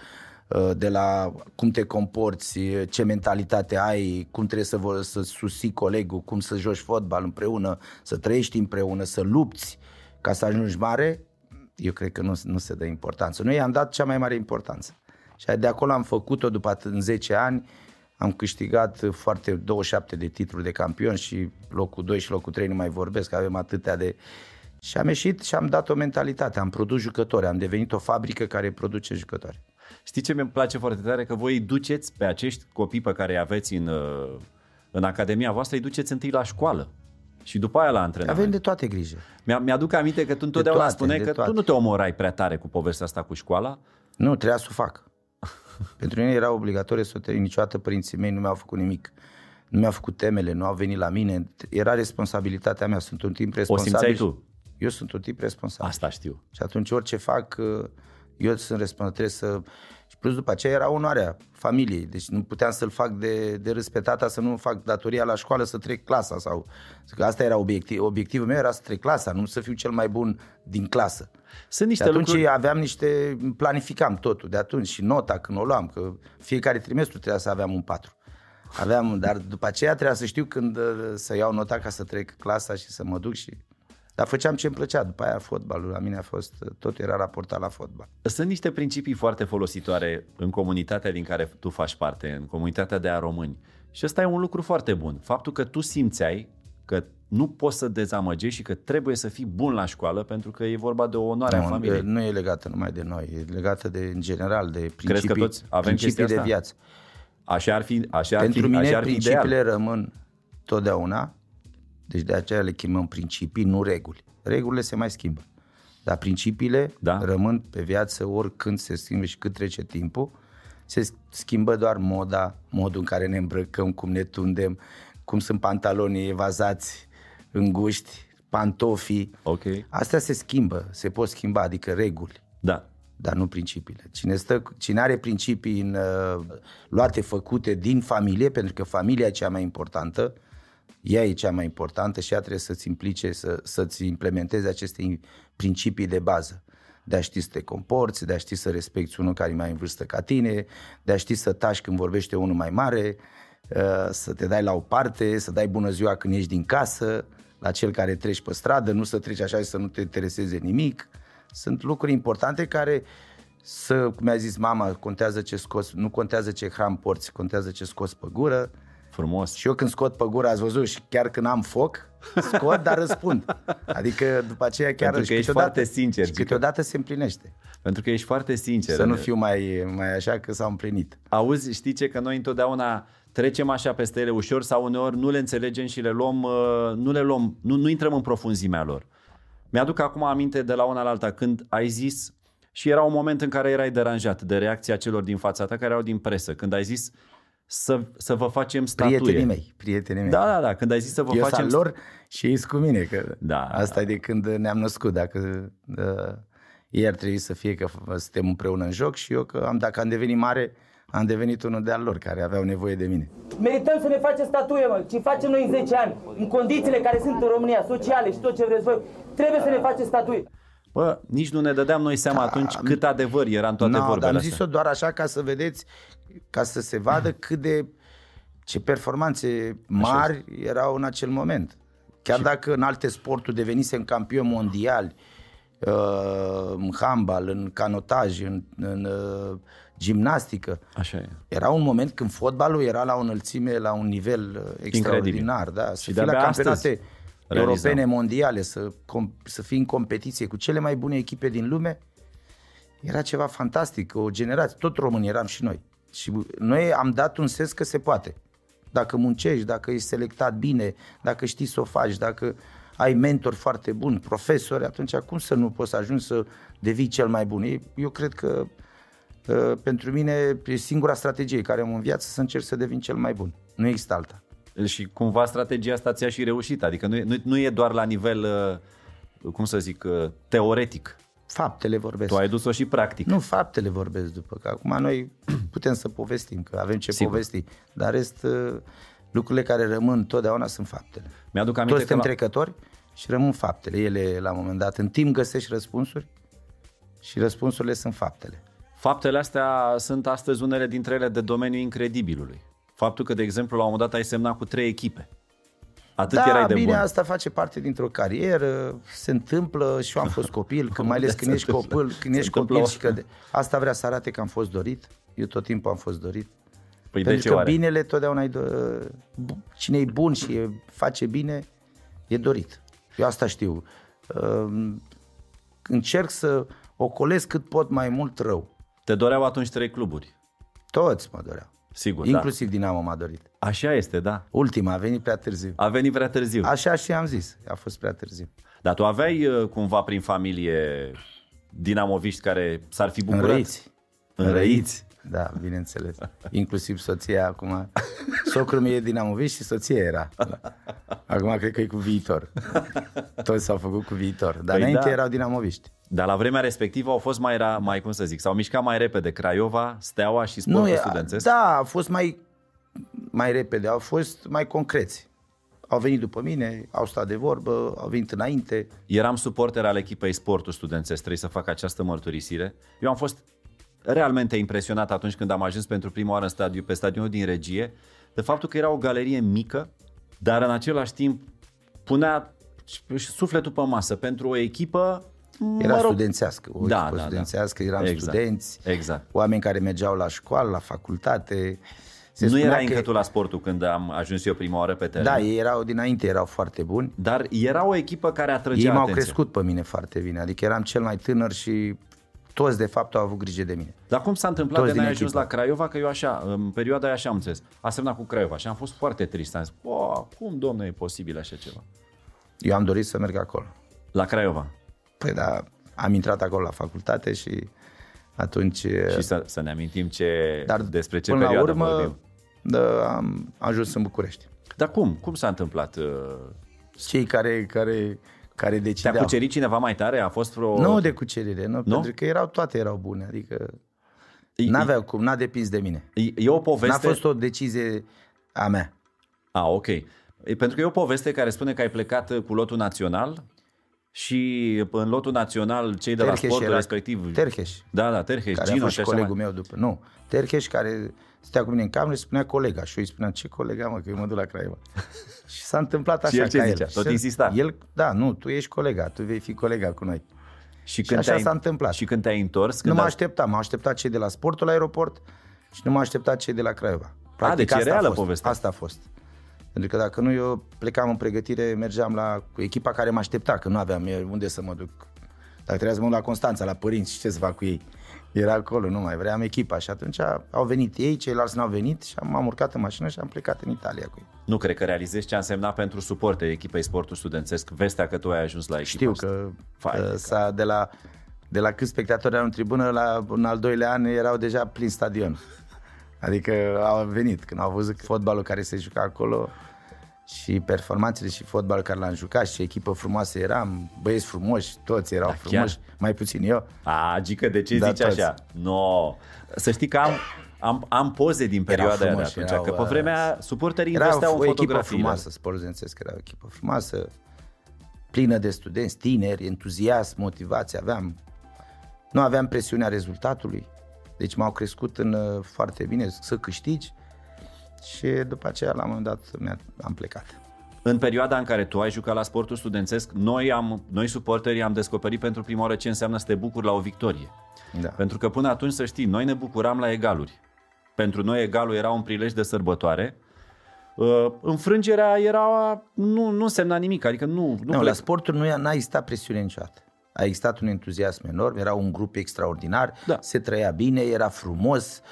uh, de la cum te comporți, ce mentalitate ai, cum trebuie să, vă, să susții colegul, cum să joci fotbal împreună, să trăiești împreună, să lupți ca să ajungi mare, eu cred că nu, nu se dă importanță. Noi i-am dat cea mai mare importanță. Și de acolo am făcut-o după în 10 ani, am câștigat foarte 27 de titluri de campion și locul 2 și locul 3 nu mai vorbesc, avem atâtea de și am ieșit și am dat o mentalitate, am produs jucători, am devenit o fabrică care produce jucători. Știți ce mi place foarte tare? Că voi îi duceți pe acești copii pe care îi aveți în, uh, în academia voastră, îi duceți întâi la școală. Și după aia la antrenament. Avem de toate grijă. Mi-aduc aminte că tu întotdeauna toate, spuneai că toate. tu nu te omorai prea tare cu povestea asta cu școala. Nu, trebuia să o fac. Pentru mine era obligatoriu să o Niciodată părinții mei nu mi-au făcut nimic. Nu mi-au făcut temele, nu au venit la mine. Era responsabilitatea mea. Sunt un timp responsabil. O simțeai tu? Eu sunt un tip responsabil. Asta știu. Și atunci orice fac, uh, eu sunt responsabil, să... Și plus după aceea era onoarea familiei, deci nu puteam să-l fac de, de râs pe tata, să nu fac datoria la școală, să trec clasa sau... Că asta era obiectiv, obiectivul meu, era să trec clasa, nu să fiu cel mai bun din clasă. Sunt niște și atunci lucruri... aveam niște, planificam totul de atunci și nota când o luam, că fiecare trimestru trebuia să aveam un 4. Aveam, dar după aceea trebuia să știu când uh, să iau nota ca să trec clasa și să mă duc și dar făceam ce îmi plăcea, după aia fotbalul, la mine a fost, tot era raportat la fotbal. Sunt niște principii foarte folositoare în comunitatea din care tu faci parte, în comunitatea de a români. Și ăsta e un lucru foarte bun. Faptul că tu simțeai că nu poți să dezamăgești și că trebuie să fii bun la școală pentru că e vorba de o onoare nu, a familiei. Nu e legată numai de noi, e legată de, în general, de principii, Crezi că toți avem principii de asta? viață. Așa ar fi, așa Pentru ar fi, mine așa ar fi principiile ideal. rămân totdeauna, deci de aceea le chemăm principii, nu reguli. Regulile se mai schimbă. Dar principiile Da. rămân pe viață oricând se schimbă și cât trece timpul. Se schimbă doar moda, modul în care ne îmbrăcăm, cum ne tundem, cum sunt pantalonii evazați, înguști, pantofii. Ok. Astea se schimbă, se pot schimba, adică reguli Da. dar nu principiile. Cine, stă, cine are principii în, uh, luate, făcute din familie, pentru că familia e cea mai importantă, ea e cea mai importantă și ea trebuie să-ți implice, să, să-ți implementeze aceste principii de bază. De a ști să te comporți, de a ști să respecti unul care e mai în vârstă ca tine, de a ști să tași când vorbește unul mai mare, uh, să te dai la o parte, să dai bună ziua când ieși din casă, la cel care treci pe stradă, nu să treci așa și să nu te intereseze nimic. Sunt lucruri importante care să, cum mi-a zis mama, contează ce scoți, nu contează ce hram porți, contează ce scoți pe gură. Frumos. Și eu când scot pe gură, ați văzut, și chiar când am foc, scot, dar răspund. Adică după aceea chiar... Pentru că și ești câteodată- foarte sincer, Și Gică. câteodată se împlinește. Pentru că ești foarte sincer. Să nu fiu mai, mai așa că s-au împlinit. Auzi, știi ce? Că noi întotdeauna trecem așa peste ele ușor sau uneori nu le înțelegem și le luăm, uh, nu le luăm, nu, nu intrăm în profunzimea lor. Mi-aduc acum aminte de la una la alta când ai zis și era un moment în care erai deranjat de reacția celor din fața ta care erau din presă, când ai zis să, să vă facem statuie. Prietenii mei, prietenii mei. Da, da, da, când ai zis să vă eu facem sunt al lor și ei sunt cu mine, că Da. asta e de când ne-am născut. Dacă uh, ei ar trebui să fie că f- suntem împreună în joc și eu că am, dacă am devenit mare, am devenit unul de al lor care aveau nevoie de mine. Merităm să ne facem statuie, mă, ce facem noi în 10 ani, în condițiile care sunt în România, sociale și tot ce vreți voi, trebuie să ne facem statuie. Bă, nici nu ne dădeam noi seama atunci cât adevăr era în toate Da, No, vorbele dar am astea. zis-o doar așa ca să vedeți, ca să se vadă cât de ce performanțe mari erau în acel moment. Chiar dacă în alte sporturi devenisem campioni mondiali, uh, în handbal, în canotaj, în, în uh, gimnastică, Așa e. era un moment când fotbalul era la o înălțime, la un nivel uh, extraordinar. Da? Să Și fii de-abia la campionate astăzi realizăm. europene, mondiale, să, com- să fii în competiție cu cele mai bune echipe din lume, era ceva fantastic, o generație, tot români eram și noi. Și noi am dat un sens că se poate. Dacă muncești, dacă ești selectat bine, dacă știi să o faci, dacă ai mentor foarte bun, profesori, atunci cum să nu poți să ajungi să devii cel mai bun? E- Eu cred că uh, pentru mine e singura strategie care am în viață să încerc să devin cel mai bun. Nu există alta. Și cumva strategia asta ți-a și reușit. Adică nu e, nu, nu e doar la nivel, uh, cum să zic, uh, teoretic. Faptele vorbesc. Tu ai dus-o și practic. Nu, faptele vorbesc după, că acum noi putem să povestim, că avem ce Sigur. povesti, dar rest, uh, lucrurile care rămân totdeauna sunt faptele. Mi-aduc Toți aminte că suntem la, trecători și rămân faptele. Ele, la un moment dat, în timp găsești răspunsuri și răspunsurile sunt faptele. faptele astea sunt astăzi unele dintre ele de domeniul incredibilului. Faptul că, de exemplu, la un moment dat ai semnat cu trei echipe. Atât da, erai de bine, bun. asta face parte dintr-o carieră, se întâmplă și eu am fost copil, că mai ales Se când ești întâmplă. copil, când Se ești întâmplă copil o- și că de... asta vrea să arate că am fost dorit. Eu tot timpul am fost dorit. Păi de Pentru ce că oare? binele totdeauna e do- bu- cine e bun și e, face bine, e dorit. Eu asta știu. Um, Încerc să ocolesc cât pot mai mult rău. Te doreau atunci trei cluburi. Toți mă doreau. Sigur, Inclusiv Dinamo m-a dorit. da. Așa este, da. Ultima a venit prea târziu. A venit prea târziu. Așa și am zis. A fost prea târziu. Dar tu aveai uh, cumva prin familie dinamoviști care s-ar fi bucurat? Înrăiți. Înrăiți. Da, bineînțeles. Inclusiv soția acum. Socrul meu e dinamovist și soția era. Acum cred că e cu viitor. Toți s-au făcut cu viitor. Dar Păi înainte da. erau dinamoviști. Dar la vremea respectivă au fost mai, ra, mai cum să zic, s-au mișcat mai repede Craiova, Steaua și Sportul e- Studențesc. Da, a fost mai, mai repede, au fost mai concreți. Au venit după mine, au stat de vorbă, au venit înainte. Eram suporter al echipei Sportul Studențesc, trebuie să fac această mărturisire. Eu am fost realmente impresionat atunci când am ajuns pentru prima oară în stadiu, pe stadionul din Regie, de faptul că era o galerie mică, dar în același timp punea sufletul pe masă pentru o echipă Era mă rog, studențească, o Da, echipă da, da. studențească, eram Exact, studenți, exact. oameni care mergeau la școală, la facultate, Se nu spunea era că- încă tu la sportul când am ajuns eu prima oară pe teren. Da, ei erau dinainte, erau foarte buni. Dar era o echipă care atrăgea Ei m-au atenția. crescut pe mine foarte bine, adică eram cel mai tânăr și toți de fapt au avut grijă de mine. Dar cum s-a întâmplat Toți de n-ai din ajuns echipă. la Craiova? Că eu așa, în perioada aia așa am înțeles. A semnat cu Craiova și am fost foarte trist. Am zis, "Bă, cum, domne, e posibil așa ceva? Eu am dorit să merg acolo. La Craiova. Păi da, am intrat acolo la facultate și atunci... Și să, să ne amintim ce, dar despre ce până la perioadă urmă vorbim. da, am ajuns în București. Dar cum? Cum s-a întâmplat? uh, Cei care, care, care Te-a decideau. cucerit cineva mai tare? A fost vreo... Nu de cucerire, nu, nu? pentru că erau toate erau bune, adică E- n-aveau cum, n-a depins de mine. E, e o N-a poveste... fost o decizie a mea. A, ok. E, pentru că e o poveste care spune că ai plecat uh, cu lotul național și în lotul național cei de la Terheș sportul era- respectiv... Terheș. Da, da, Terheș, care Gino a fost și și așa colegul mai... meu după. Nu, Terheș care stătea cu mine în cameră și spunea colega și eu îi spuneam ce colega mă, că eu mă duc la Craiova. și s-a întâmplat așa Și el ce ca zicea? el. Tot Și insista? El, da, nu, tu ești colega, tu vei fi colega cu noi. Și, Și așa te-ai- s-a întâmplat. Și când te-ai întors... Nu Când mă a- așteptam, m-a așteptat cei de la sportul la aeroport și nu m-a așteptat cei de la Craiova. deci e asta reală a fost. povestea. Asta a fost. Pentru că dacă nu, eu plecam în pregătire, mergeam la cu echipa care mă aștepta, că nu aveam eu unde să mă duc. Dacă trebuia să mă duc la Constanța, la părinți, și ce să fac cu ei? Era acolo, nu mai vreau echipa. Și atunci au venit ei, ceilalți n-au venit și am, am urcat în mașină și am plecat în Italia cu ei. Nu cred că realizezi ce a însemnat pentru suporte echipei sportul studențesc vestea că tu ai ajuns la echipa Știu asta. că, Fai de că s-a, de la de la câți spectatori erau în tribună, la în al doilea an erau deja plin stadion. Adică au venit când au văzut fotbalul care se juca acolo și performanțele și fotbalul care l-am jucat și echipă frumoasă eram, băieți frumoși, toți erau Da, frumoși, mai puțin eu. A, Gică, de ce Da, zici toți. așa? No. Să știi că am, am, am poze din perioada aia de frumoși, atunci, erau, că pe uh, vremea aia suporterii Era investeau o în echipă fotografii. frumoasă, sportul Zențesc era o echipă frumoasă, plină de studenți, tineri, entuziasm, motivație, aveam, nu aveam presiunea rezultatului, deci m-au crescut în uh, foarte bine să câștigi și după aceea la un moment dat mi-a- am plecat. În perioada în care tu ai jucat la sportul studențesc, noi, am, noi suporterii am descoperit pentru prima oară ce înseamnă să te bucuri la o victorie. Da. Pentru că până atunci, să știi, noi ne bucuram la egaluri. Pentru noi egalul era un prilej de sărbătoare. Uh, Înfrângerea era, nu, nu semna nimic, adică nu, nu, Nu, la plec- sporturi nu i-a- n-a existat presiune niciodată. A existat un entuziasm enorm, era un grup extraordinar, Da. se trăia bine, era frumos, uh,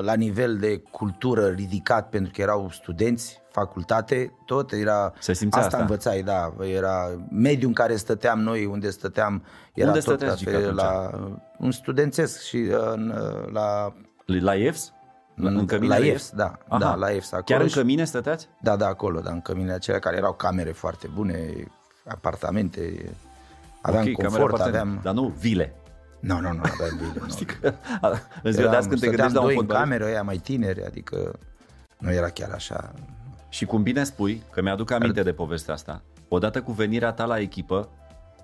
la nivel de cultură ridicat pentru că erau studenți, facultate, tot era... Se simțea asta. asta. învățai, da, era mediul în care stăteam noi, unde stăteam, era Unde tot stăteați, la, Gica, fel, la un studențesc și uh, în, uh, la La IEFS? La, în căminele la IEFS? EFS, da, Aha. da, la EFS acolo. Chiar în și- cămine stăteați? da, da, acolo, da, în căminele acelea care erau camere foarte bune, apartamente, aveam Ok, camera confort, foarte- aveam... Dar nu vile. Nu, nu, nu, aveam bine. Nu. Știi că în ziua de azi când te stăteam gândești la un doi în fotbalist. cameră, ăia mai tineri, adică nu era chiar așa. Și cum bine spui, că mi-aduc aminte de povestea asta, odată cu venirea ta la echipă,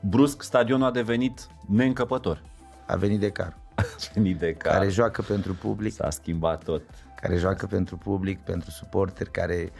brusc stadionul a devenit neîncăpător. A venit de car, A venit de car. care joacă pentru public, S-a schimbat tot. care joacă pentru public, pentru suporteri, care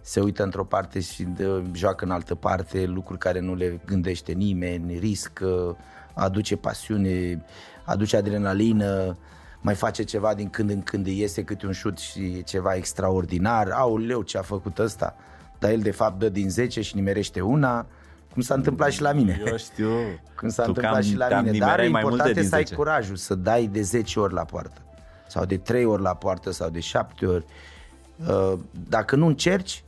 se uită într-o parte și dă, joacă în altă parte, lucruri care nu le gândește nimeni, riscă, aduce pasiune, aduce adrenalină, mai face ceva din când în când, îi iese câte un șut și e ceva extraordinar, auleu ce a făcut ăsta, dar el de fapt dă din 10 și nimerește una, cum s-a întâmplat și la mine. Eu știu. Cum s-a Tu întâmplat cam și la te-am mine. Dar nimerai mai important multe e din să ai 10. curajul să dai de 10 ori la poartă. Sau de 3 ori la poartă sau de 7 ori. Uh, Dacă nu încerci,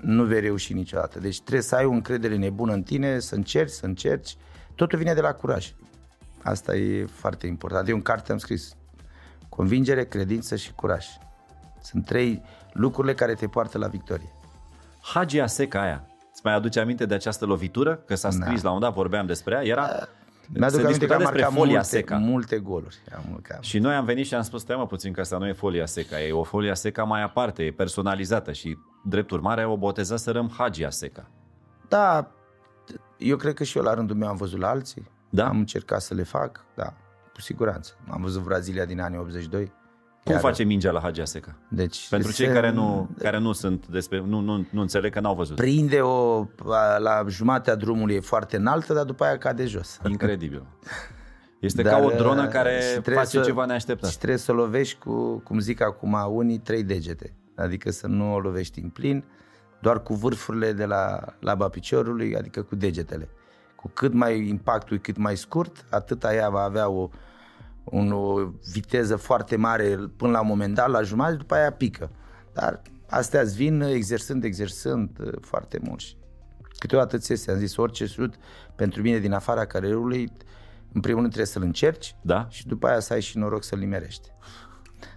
nu vei reuși niciodată. Deci trebuie să ai o încredere nebună în tine, să încerci, să încerci. Totul vine de la curaj. Asta e foarte important. Eu în carte am scris convingere, credință și curaj. Sunt trei lucrurile care te poartă la victorie. Hagi Aseca aia. Îți mai aduce aminte de această lovitură? Că s-a scris la un dat, vorbeam despre ea. Era, Mi-aduc se aminte discuta că am despre marcat folia multe, seca. multe goluri. Am marcat. Și noi am venit și am spus, stai mă puțin că asta nu e folia seca, e o folia seca mai aparte, e personalizată și drept urmare o boteza să răm Hagi Seca. Da, eu cred că și eu la rândul meu am văzut la alții. Da? Am încercat să le fac, da, cu siguranță. Am văzut Brazilia din anii 82. Cum Iar- face mingea la Hagi Seca? Deci Pentru se cei care nu, care nu sunt despre, nu, nu, nu înțeleg că n-au văzut. Prinde o, la, la jumatea drumului e foarte înaltă, dar după aia cade jos. Incredibil. Este Dar, ca o dronă uh, care și trebuie face să- ceva Și neașteptat. trebuie să lovești cu, cum zic acum unii, trei degete. Adică să nu o lovești în plin, doar cu vârfurile de la laba piciorului, adică cu degetele. Cu cât mai impactul e cât mai scurt, atât ea va avea o, un, o viteză foarte mare până la un moment dat, la jumătate, după aia pică. Dar astea îți vin exersând, exersând uh, foarte mult. Și Câteodată ți este, am zis, orice șut pentru mine din afara carierului, în primul rând trebuie să-l încerci Da? și după aia să ai și noroc să-l nimerești.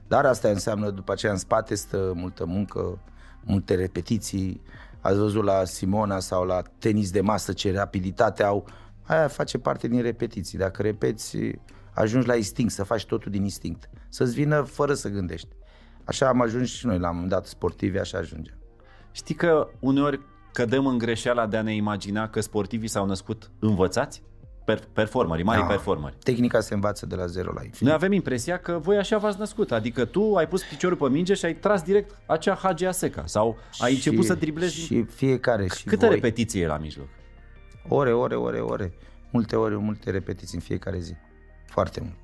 Dar asta înseamnă, după aceea, în spate stă multă muncă, multe repetiții. Ați văzut la Simona sau la tenis de masă ce rapiditate au. Aia face parte din repetiții. Dacă repeți, ajungi la instinct, să faci totul din instinct. Să-ți vină fără să gândești. Așa am ajuns și noi, la un moment dat sportivi, așa ajungem. Știi că uneori cădem în greșeala de a ne imagina că sportivii s-au născut învățați? Per- performări, mari Da. performări. Tehnica se învață de la zero la infinit. Noi avem impresia că voi așa v-ați născut, adică tu ai pus piciorul pe minge și ai tras direct acea Hagi Aseca sau ai Și- început să driblezi din... Și fiecare, și Câte voi. repetiții e la mijloc? Ore, ore, ore, ore. Multe ore, multe repetiții în fiecare zi. Foarte mult.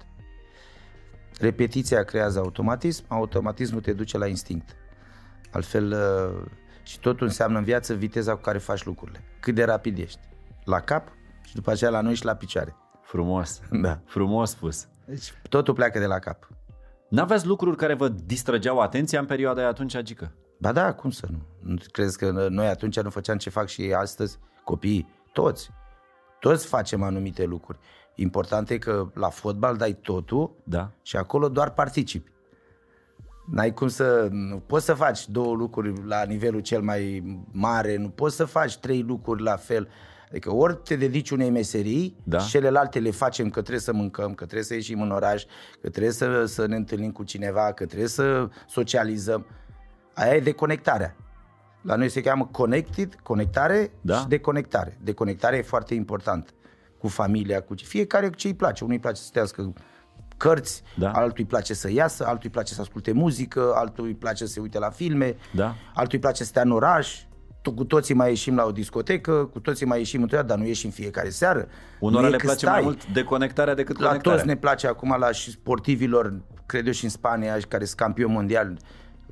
Repetiția creează automatism, automatismul te duce la instinct. Altfel, uh, și totul înseamnă în viață viteza cu care faci lucrurile. Cât de rapid ești. La cap și după aceea la noi și la picioare. Frumos, Da. frumos spus. Deci totul pleacă de la cap. N-aveți lucruri care vă distrăgeau atenția în perioada aia atunci, Gică? Ba da, cum să nu? Nu crezi că noi atunci nu făceam ce fac și ei astăzi? Copiii, toți. Toți facem anumite lucruri. Important e că la fotbal dai totul Da. și acolo doar participi. N-ai cum să... Nu poți să faci două lucruri la nivelul cel mai mare, nu poți să faci trei lucruri la fel. Adică ori te dedici unei meserii Da. și celelalte le facem că trebuie să mâncăm, că trebuie să ieșim în oraș, că trebuie să, să ne întâlnim cu cineva, că trebuie să socializăm. Aia e deconectarea. La noi se cheamă connected, conectare Da. și deconectare. Deconectarea e foarte important. Cu familia, cu fiecare cu ce îi place. Unui îi place să citească cărți, Da. altul îi place să iasă, altul îi place să asculte muzică, altul îi place să se uite la filme, Da. altul îi place să stea în oraș, To- cu toții mai ieșim la o discotecă, cu toții mai ieșim întotdeauna, dar nu ieșim fiecare seară. Unora Nu e le că place stai. mai mult deconectarea decât La conectarea. toți ne place acum la și sportivilor, cred eu și în Spania, care sunt campioni mondial,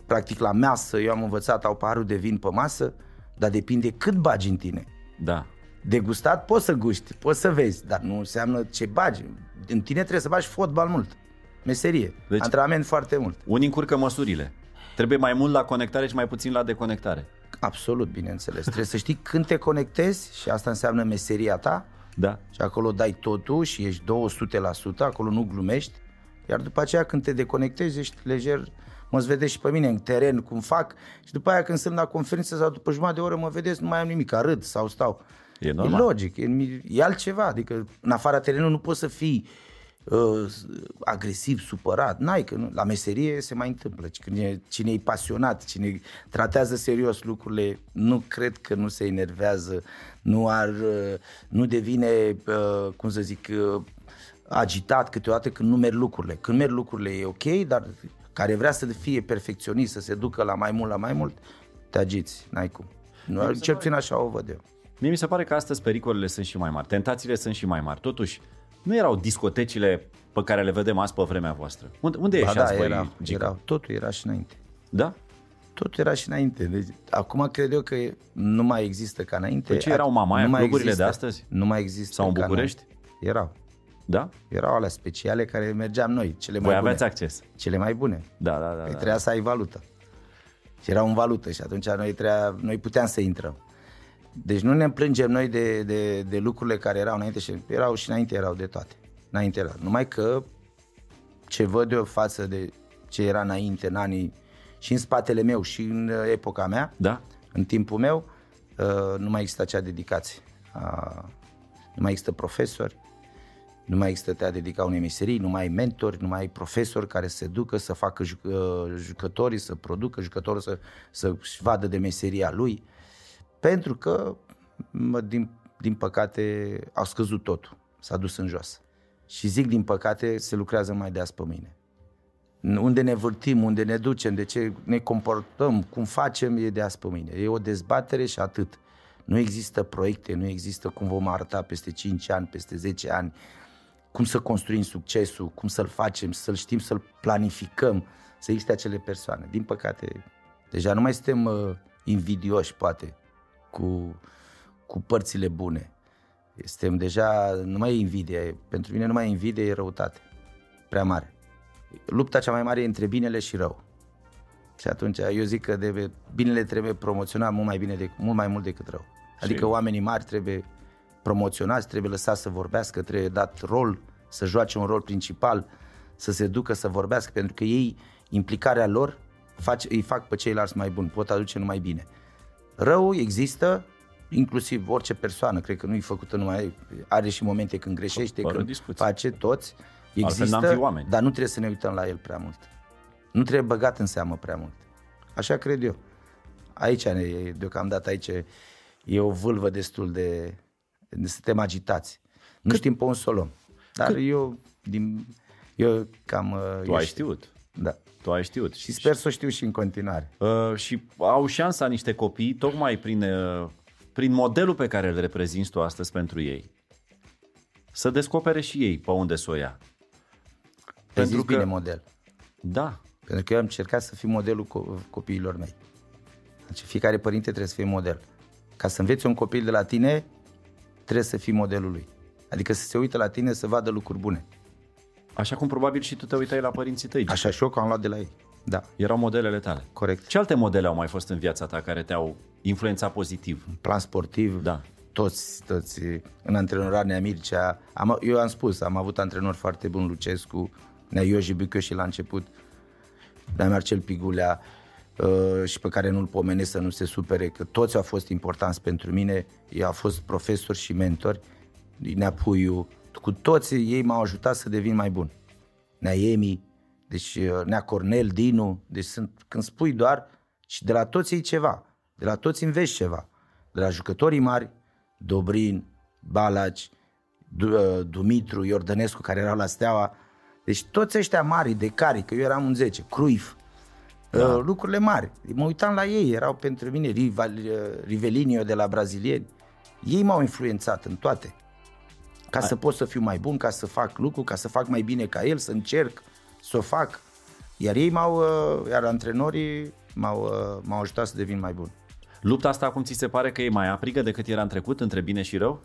practic la masă, eu am învățat, au paharul de vin pe masă, dar depinde cât bagi în tine. Da. Degustat poți să guști, poți să vezi, dar nu înseamnă ce bagi. În tine trebuie să bagi fotbal mult, meserie, Deci- deci, antrenament foarte mult. Unii încurcă măsurile. Trebuie mai mult la conectare și mai puțin la deconectare. Absolut, bineînțeles. Trebuie să știi când te conectezi și asta înseamnă meseria ta Da. și acolo dai totul și ești 200%, acolo nu glumești, iar după aceea când te deconectezi ești lejer, mă vedeți și pe mine în teren cum fac și după aia când sunt la conferință sau după jumătate de oră mă vedeți, nu mai am nimic, râd sau stau. E E normal. logic, e, e altceva, adică în afara terenului nu poți să fii uh, agresiv, supărat, n-ai, că nu, la meserie se mai întâmplă, când e, cine e pasionat, cine tratează serios lucrurile, nu cred că nu se enervează, nu ar, uh, nu devine, uh, cum să zic, uh, agitat câteodată când nu merg lucrurile. Când merg lucrurile e ok, dar care vrea să fie perfecționist, să se ducă la mai mult, la mai mult, te agiți, n-ai cum. Nu, cel puțin așa o văd eu. Mie mi se pare că astăzi pericolele sunt și mai mari, tentațiile sunt și mai mari. Totuși, nu erau discotecile pe care le vedem azi pe vremea voastră. Unde, unde Ba ieșeați da, voi, era, Gică? era, totul era și înainte. Da? Totul era și înainte. Deci, acum cred eu că nu mai există ca înainte. Păi ce erau, Mamaia, Nu mai cluburile de există. astăzi? Nu mai există. Sau în ca București? înainte. Erau. Da? Erau alea speciale care mergeam noi, cele mai Voi bune. aveți acces. Cele mai bune. Da, da, da. Păi da. trebuia să ai valută. Și erau în valută și atunci noi, trebuia, noi puteam să intrăm. Deci nu ne plângem noi de, de, de lucrurile care erau înainte și erau și înainte erau de toate. Înainte era. Numai că ce văd eu față de ce era înainte, în anii și în spatele meu și în uh, epoca mea, Da? în timpul meu, uh, nu mai există acea dedicație. Uh, Nu mai există profesori, nu mai există te-a dedica unei meserii, nu mai ai mentori, nu mai ai profesori care să se ducă să facă juc- uh, jucătorii, să producă jucătorul să, să-și vadă de meseria lui. Pentru că, mă, din, din păcate, au scăzut totul. S-a dus în jos. Și zic, din păcate, se lucrează mai de azi pe mâine. Unde ne vârtim, unde ne ducem, de ce ne comportăm, cum facem, e de azi pe mâine. E o dezbatere și atât. Nu există proiecte, nu există cum vom arăta peste 5 ani, peste 10 ani. cum să construim succesul, cum să-l facem, să-l știm, să-l planificăm, să existe acele persoane. Din păcate, deja nu mai suntem uh, invidioși, poate, cu, cu părțile bune. Suntem deja, nu mai e invidie, pentru mine nu mai e invidie, e răutate. Prea mare. Lupta cea mai mare e între binele și rău. Și atunci eu zic că de, binele trebuie promoționat mult mai bine, de, mult mai mult decât rău. Adică și... oamenii mari trebuie promoționați, trebuie lăsați să vorbească, trebuie dat rol, să joace un rol principal, să se ducă să vorbească, pentru că ei, implicarea lor, face, îi fac pe ceilalți mai buni, pot aduce numai bine. Rău există, inclusiv orice persoană, cred că nu e făcută numai, are și momente când greșește, Fără când discuții. face toți, există, dar nu trebuie să ne uităm la el prea mult. Nu trebuie băgat în seamă prea mult. Așa cred eu. Aici, deocamdată aici, e o vâlvă destul de... Suntem agitați. Nu Cât... știm pe un solom. Dar Cât... eu, din, eu cam... Uh, tu eu ai știut. Da. Tu ai știut. Și sper să o știu și în continuare. Uh, și au șansa niște copii, tocmai prin, uh, prin modelul pe care îl reprezinți tu astăzi pentru ei, să descopere și ei pe unde să o ia. Pentru că... bine model. Da. Pentru că eu am încercat să fiu modelul co- copiilor mei. Deci fiecare părinte trebuie să fie model. Ca să înveți un copil de la tine, trebuie să fii modelul lui. Adică să se uite la tine să vadă lucruri bune. Așa cum probabil și tu te uitai la părinții tăi. Așa și eu că am luat de la ei. Da. Erau modelele tale. Corect. Ce alte modele au mai fost în viața ta care te-au influențat pozitiv? Plan sportiv. Da. Toți, toți. În antrenorat Nea Mircea. Am, eu am spus, am avut antrenori foarte buni, Lucescu, Nea Ioji Bică și la început. Nea Marcel Pigulea uh, și pe care nu-l pomenesc să nu se supere, că toți au fost importanți pentru mine. Eu au fost profesori și mentori. Nea Puiu, cu toți ei m-au ajutat să devin mai bun. Nea Emi, deci uh, Nea Cornel, Dinu, deci sunt, când spui doar, și de la toți ei ceva, de la toți înveți ceva. De la jucătorii mari, Dobrin, Balaci, uh, Dumitru, Iordănescu, care erau la Steaua, deci toți ăștia mari, de care, că eu eram un 10, Cruif, da. uh, lucrurile mari. Mă uitam la ei, erau pentru mine Rival, Rivelinio de la brazilieni. Ei m-au influențat în toate ca să pot să fiu mai bun, ca să fac lucru, ca să fac mai bine ca el, să încerc să o fac. Iar ei m-au, uh, iar antrenorii m-au, uh, m-au ajutat să devin mai bun. Lupta asta acum ți se pare că e mai aprigă decât era în trecut, între bine și rău?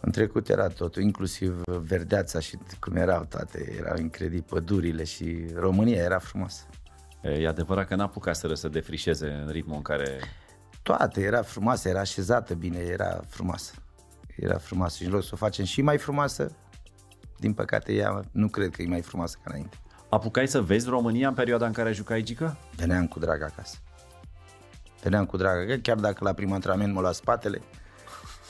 În trecut era totul, inclusiv verdeața și cum erau toate, erau incredibil, pădurile și România era frumoasă. E adevărat că n-a apucat să se defrișeze în ritmul în care... Toate, era frumoasă, era așezată bine, era frumoasă era frumoasă și în loc să o facem și mai frumoasă, din păcate ea nu cred că e mai frumoasă ca înainte. Apucai să vezi România în perioada în care jucai Gică? Veneam cu drag acasă. Veneam cu drag chiar dacă la prim antrenament mă lua spatele,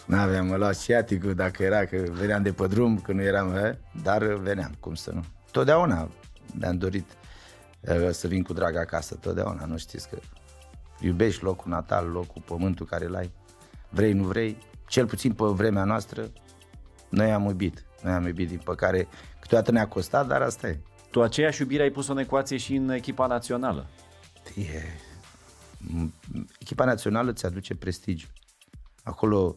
n-aveam, mă lua sciaticul dacă era că veneam de pe drum, că nu eram, eh? dar veneam, cum să nu. Totdeauna mi-am dorit eh, să vin cu drag acasă, totdeauna, nu știți că iubești locul natal, locul, pământul care l-ai, vrei, nu vrei, cel puțin pe vremea noastră, noi am iubit. Noi am iubit, din păcare, câteodată ne-a costat, dar asta e. Tu aceeași iubire ai pus în ecuație și în echipa națională. E... Echipa națională ți aduce prestigiu. Acolo,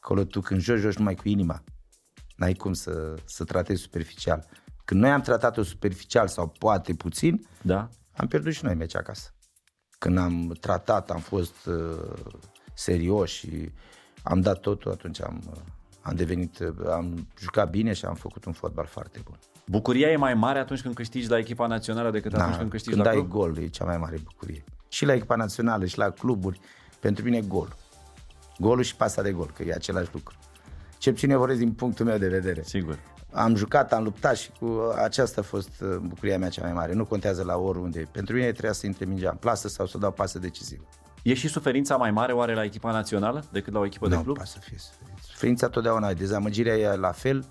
acolo tu când joci, joci numai cu inima. N-ai cum să, să tratezi superficial. Când noi am tratat-o superficial sau poate puțin, da. am pierdut și noi meci acasă. Când am tratat, am fost uh, serioși și am dat totul, atunci am, am devenit, am jucat bine și am făcut un fotbal foarte bun. Bucuria e mai mare atunci când câștigi la echipa națională decât da, atunci când câștigi când la club? gol e cea mai mare bucurie. Și la echipa națională și la cluburi, pentru mine gol. Golul și pasa de gol, că e același lucru. Ce puțin eu vorbesc din punctul meu de vedere. Sigur. Am jucat, am luptat și cu aceasta a fost uh, bucuria mea cea mai mare. Nu contează la oriunde. Pentru mine trebuia să intre mingea în plasă sau să dau pasă decisivă. E și suferința mai mare oare la echipa națională decât la o echipă nu, de club? Nu, să fie suferința. totdeauna e. Dezamăgirea e la fel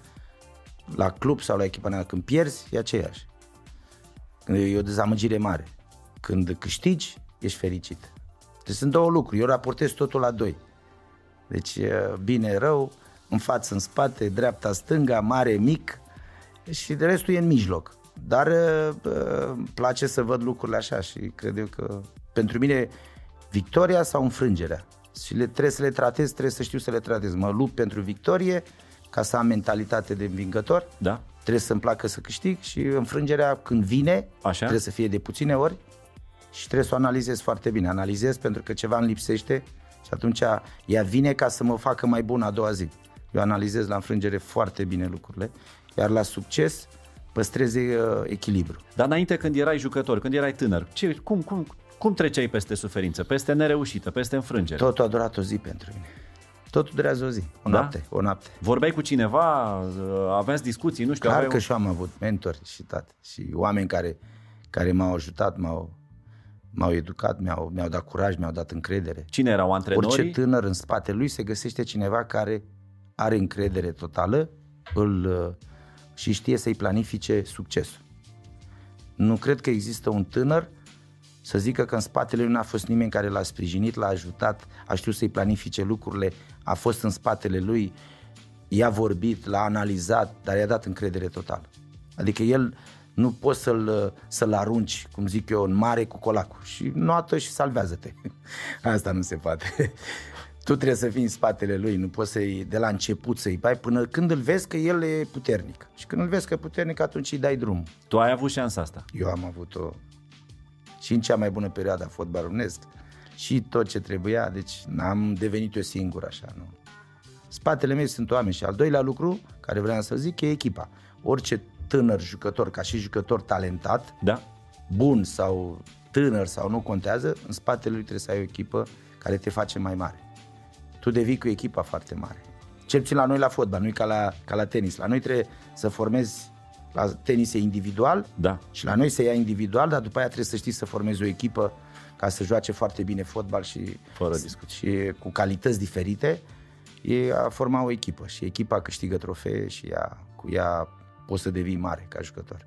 la club sau la echipa națională. Când pierzi, e aceeași. E o dezamăgire mare. Când câștigi, ești fericit. Deci sunt două lucruri. Eu raportez totul la doi. Deci bine, rău, în față, în spate, dreapta, stânga, mare, mic și de restul e în mijloc. Dar uh, place să văd lucrurile așa și cred eu că pentru mine victoria sau înfrângerea. Și le, trebuie să le tratez, trebuie să știu să le tratez. Mă lupt pentru victorie, ca să am mentalitate de învingător. Da. Trebuie să-mi placă să câștig și înfrângerea când vine Așa. trebuie să fie de puține ori și trebuie să o analizez foarte bine. Analizez pentru că ceva îmi lipsește și atunci ea vine ca să mă facă mai bun a doua zi. Eu analizez la înfrângere foarte bine lucrurile, iar la succes păstrez uh, echilibru. Dar înainte când erai jucător, când erai tânăr, ce, cum, cum, cum treceai peste suferință, peste nereușită, peste înfrângere? Totul a durat o zi pentru mine. Totul durează o zi, o Da? noapte, o noapte. Vorbeai cu cineva, aveați discuții, nu știu, Clar aveai că și eu am avut mentori și toate. Și oameni care, care m-au ajutat, m-au, m-au educat, mi-au, mi-au dat curaj, mi-au dat încredere. Cine erau Orice antrenorii? tânăr în spatele lui se găsește cineva care are încredere totală îl, uh, și știe să-i planifice succesul. Nu cred că există un tânăr să zică că în spatele lui n-a fost nimeni care l-a sprijinit, l-a ajutat, a știut să-i planifice lucrurile, a fost în spatele lui, i-a vorbit, l-a analizat, dar i-a dat încredere totală. Adică el nu poți să-l, să-l arunci, cum zic eu, în mare cu colacul și noată și salvează-te. Asta nu se poate. Tu trebuie să fii în spatele lui, nu poți să-i, de la început să-i bai până când îl vezi că el e puternic. Și când îl vezi că e puternic, atunci îi dai drum. Tu ai avut șansa asta. Eu am avut-o și în cea mai bună perioadă a fotbalului românesc și tot ce trebuia, deci n-am devenit eu singur așa, nu. Spatele meu sunt oameni și al doilea lucru care vreau să zic e echipa. Orice tânăr jucător, ca și jucător talentat, Da? bun sau tânăr sau nu contează, în spatele lui trebuie să ai o echipă care te face mai mare. Tu devii cu echipa foarte mare. Cel puțin la noi la fotbal, nu e ca la, ca la tenis. La noi trebuie să formezi la tenis e individual Da. și la noi se ia individual, dar după aia trebuie să știi să formezi o echipă ca să joace foarte bine fotbal și, Fără discuție. și cu calități diferite. E a forma o echipă și echipa câștigă trofee și ea, cu ea poți să devii mare ca jucător.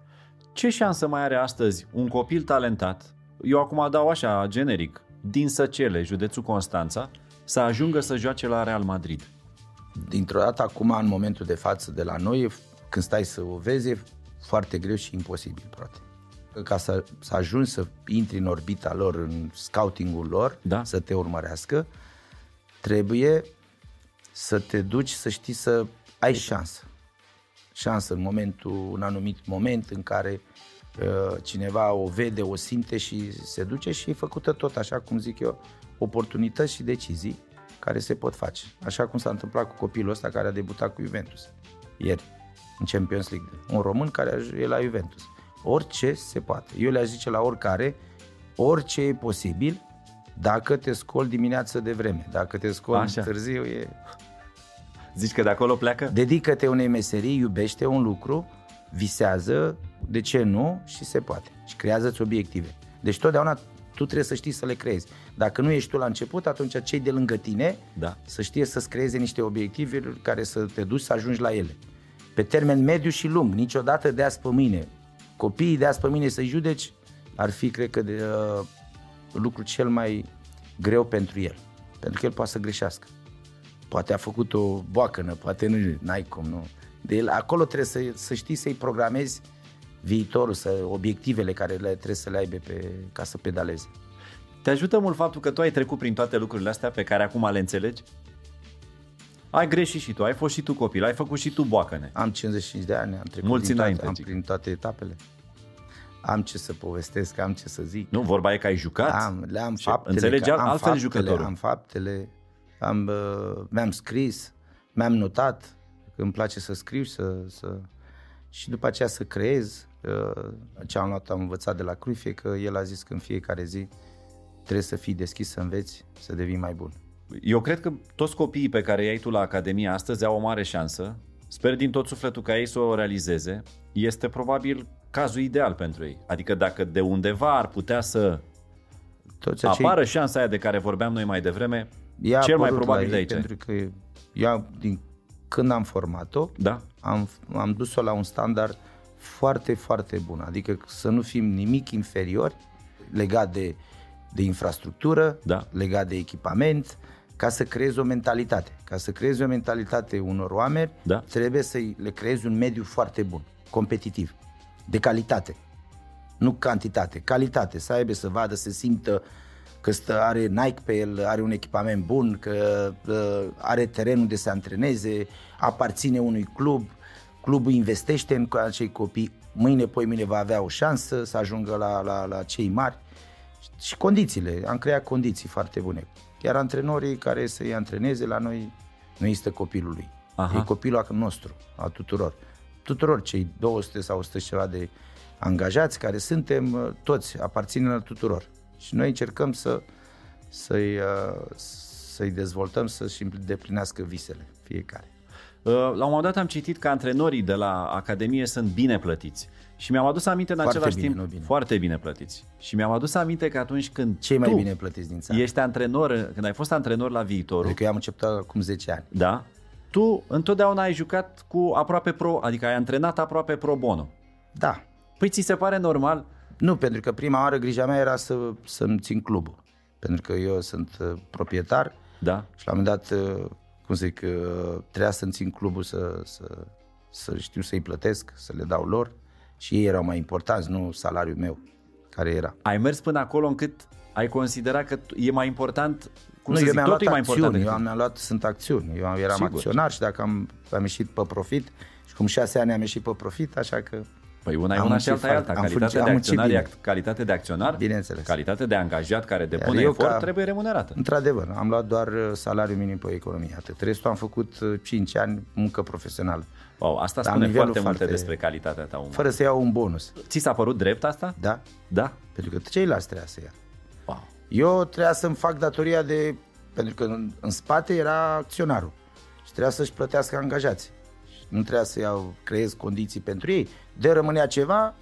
Ce șansă mai are astăzi un copil talentat, eu acum dau așa, generic, din Săcele, județul Constanța, să ajungă să joace la Real Madrid? dintr-o dată acum, în momentul de față de la noi, când stai să o vezi, e foarte greu și imposibil, poate. Ca să, să ajungi să intri în orbita lor, în scoutingul lor, Da. să te urmărească, trebuie să te duci să știi să ai șansă. Șansă în momentul, un anumit moment în care uh, cineva o vede, o simte și se duce și e făcută tot așa, cum zic eu, oportunități și decizii care se pot face. Așa cum s-a întâmplat cu copilul ăsta care a debutat cu Juventus ieri în Champions League. Un român care e la Juventus. Orice se poate. Eu le-aș zice la oricare, orice e posibil dacă te scoli dimineață de vreme. Dacă te scoli Așa. târziu, e... Zici că de acolo pleacă? dedică-te unei meserii, iubește un lucru, visează, de ce nu, și se poate. Și creează-ți obiective. Deci totdeauna tu trebuie să știi să le creezi. Dacă nu ești tu la început, atunci cei de lângă tine Da. să știe să-ți creeze niște obiective care să te duci să ajungi la ele. Pe termen mediu și lung, niciodată de azi pe mâine. Copiii de azi pe mâine să-i judeci ar fi, cred că, de, uh, lucru cel mai greu pentru el. Pentru că el poate să greșească. Poate a făcut o boacănă, poate nu, n-ai cum, nu. De el, acolo trebuie să, să știi să-i programezi viitorul, să, obiectivele care le, trebuie să le aibă pe, ca să pedaleze. Te ajută mult faptul că tu ai trecut prin toate lucrurile astea pe care acum le înțelegi? Ai greșit și tu, ai fost și tu copil, ai făcut și tu boacăne. Am 55 de ani, am trecut Mulți prin toate, înainte, am zic. prin toate etapele. Am ce să povestesc, am ce să zic. Nu, vorba e că ai jucat. Am, le am Și faptele, înțelegi că am altfel faptele, jucătorul. Am faptele, am, uh, mi-am scris, mi-am notat, că îmi place să scriu să, să... și după aceea să creez. Uh, Ce am luat, am învățat de la Cruyff, e că el a zis că în fiecare zi trebuie să fii deschis să înveți, să devii mai bun. Eu cred că toți copiii pe care i-ai tu la Academie astăzi au o mare șansă. Sper din tot sufletul ca ei să o realizeze. Este probabil cazul ideal pentru ei. Adică dacă de undeva ar putea să Toți acei apară șansa aia de care vorbeam noi mai devreme, i-a cel mai apărut probabil la de ei, aici. Pentru că eu, din când am format-o, Da? am, am dus-o la un standard foarte, foarte bun. Adică să nu fim nimic inferiori legat de, de infrastructură, Da. legat de echipament, ca să creezi o mentalitate. Ca să creezi o mentalitate unor oameni, Da. trebuie să le creezi un mediu foarte bun, competitiv, de calitate. Nu cantitate, calitate, să aibă să vadă, să simtă că stă, are Nike pe el, are un echipament bun, că uh, are teren unde se antreneze, aparține unui club, clubul investește în acei copii, mâine, poi mine va avea o șansă să ajungă la, la, la cei mari și condițiile, am creat condiții foarte bune. Iar antrenorii care să-i antreneze la noi, nu este copilul lui. Aha. E copilul nostru, a tuturor. Tuturor cei 200 sau 100 ceva de angajați care suntem, uh, toți, aparținem tuturor. Și noi încercăm să, să-i, uh, să-i dezvoltăm să-și îndeplinească visele fiecare. Uh, la un moment dat am citit că antrenorii de la Academie sunt bine plătiți. Și mi-am adus aminte în foarte același bine, timp, bine. foarte bine plătiți. Și mi-am adus aminte că atunci când Cei mai bine plătiți din țară. ești antrenor, când ai fost antrenor la viitorul. Adică eu am început acum 10 ani. Da. Tu întotdeauna ai jucat cu aproape pro, adică ai antrenat aproape pro bono. Da. Păi ți se pare normal? Nu, pentru că prima oară grija mea era să, să-mi țin clubul. Pentru că eu sunt uh, proprietar da. și la un moment dat, uh, cum zic, uh, trebuia să-mi țin clubul să, să, să știu să-i plătesc, să le dau lor și ei erau mai importanți, nu salariul meu care era. Ai mers până acolo încât ai considerat că e mai important cum nu, să eu zic, mi-am luat mai acțiuni, important eu am luat, sunt acțiuni. Eu eram Sigur. acționar și dacă am, am ieșit pe profit și cum șase ani am ieșit pe profit, așa că Păi una e una și alta e alta. Calitate de acționar e calitate de acționar, Bineînțeles. calitate de angajat care depune eu efort ca, trebuie remunerată. Într-adevăr, am luat doar uh, salariul minim pe economie. Atât. Restul am făcut 5 uh, ani muncă profesională. Wow, asta spune foarte multe despre calitatea ta umană. Fără să iau un bonus. Ți s-a părut drept asta? Da. Da? Pentru că ceilalți trebuia să ia. Wow. Eu trebuia să-mi fac datoria de... Pentru că în, în spate era acționarul. Și trebuia să-și plătească angajații. Nu trebuia să iau, creez condiții pentru ei. De rămânea ceva,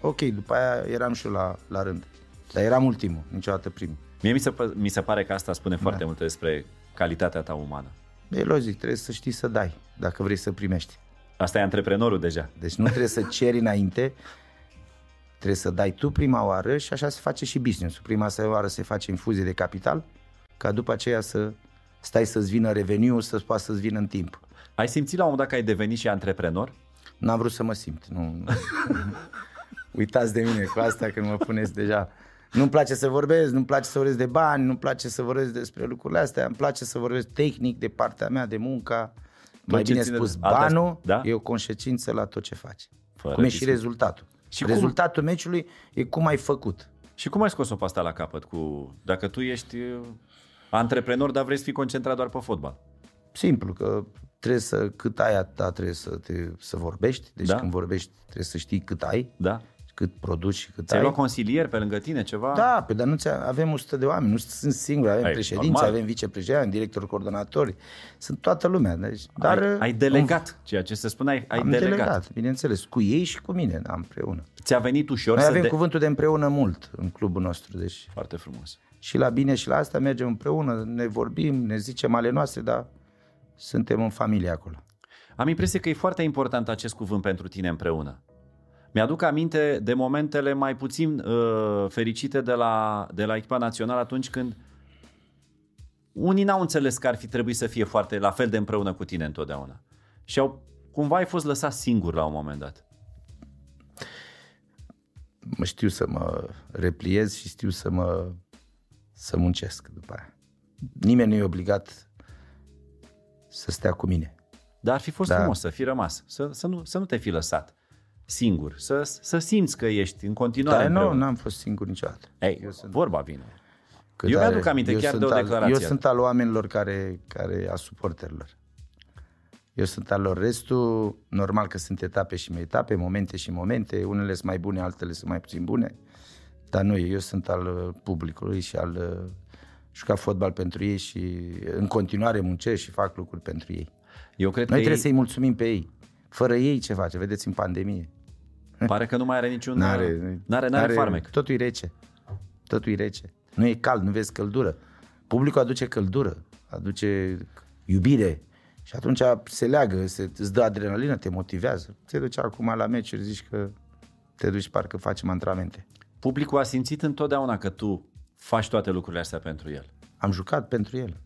ok, după aia eram și eu la, la rând. Dar eram ultimul, niciodată primul. Mie mi se, mi se pare că asta spune da. foarte multe despre calitatea ta umană. E logic, trebuie să știi să dai, dacă vrei să primești. Asta e antreprenorul deja. Deci nu trebuie să ceri înainte, trebuie să dai tu prima oară și așa se face și business Prima oară se face infuzie de capital, ca după aceea să stai să-ți vină reveniu, să poată să-ți vină în timp. Ai simțit la un moment dat că ai devenit și antreprenor? N-am vrut să mă simt. Nu, nu. Uitați de mine cu asta când mă puneți deja. Nu-mi place să vorbesc, nu-mi place să vorbesc de bani, nu-mi place să vorbesc despre lucrurile astea, îmi place să vorbesc tehnic de partea mea, de munca. Mai bine spus, banul da? e o consecință la tot ce faci. Fără cum e și rezultatul. Și rezultatul cum? meciului e cum ai făcut. Și cum ai scos-o pe asta la capăt? Cu, dacă tu ești uh, antreprenor, dar vrei să fii concentrat doar pe fotbal. Simplu, că trebuie să, cât ai atâta trebuie să, te, să vorbești. Deci da. când vorbești trebuie să știi cât ai. Da cât produci și cât Ți-ai ai. luat consilier pe lângă tine, ceva? Da, pe dar nu avem 100 de oameni, nu sunt singuri, avem ai, președinți, normal. avem vicepreședinți, directori coordonatori, sunt toată lumea. Deci, dar ai, ai delegat, um, ceea ce se spune, ai, ai am delegat. delegat. bineînțeles, cu ei și cu mine, da, împreună. Ți-a venit ușor Noi să avem de... cuvântul de împreună mult în clubul nostru, deci... Foarte frumos. Și la bine și la asta mergem împreună, ne vorbim, ne zicem ale noastre, dar suntem în familie acolo. Am impresia că e foarte important acest cuvânt pentru tine împreună. Mi-aduc aminte de momentele mai puțin uh, fericite de la, de la echipa națională atunci când unii n-au înțeles că ar fi trebuit să fie foarte la fel de împreună cu tine întotdeauna. Și au, cumva ai fost lăsat singur la un moment dat. Mă știu să mă repliez și știu să mă să muncesc după aia. Nimeni nu e obligat să stea cu mine. Dar ar fi fost da. frumos să fi rămas, să, să, nu, să nu te fi lăsat singur, să, să simți că ești în continuare Dar nu, n-am fost singur niciodată. Ei, eu sunt... vorba vine. Cât eu mi-aduc aminte eu chiar de o declarație. Al, eu sunt al oamenilor care, care a suporterilor. Eu sunt al lor. Restul, normal că sunt etape și etape, momente și momente. Unele sunt mai bune, altele sunt mai puțin bune. Dar nu, eu sunt al uh, publicului și al uh, juca fotbal pentru ei și în continuare muncesc și fac lucruri pentru ei. Eu cred Noi că trebuie ei... să-i mulțumim pe ei. Fără ei ce face? Vedeți în pandemie. Pare că nu mai are niciun... N-are, n-are, n-are, n-are farmec. Totul e rece. Totul e rece. Nu e cald, nu vezi căldură. Publicul aduce căldură, aduce iubire. Și atunci se leagă, se, îți dă adrenalină, te motivează. Te duci acum la meciuri, zici că te duci parcă facem antrenamente. Publicul a simțit întotdeauna că tu faci toate lucrurile astea pentru el. Am jucat pentru el.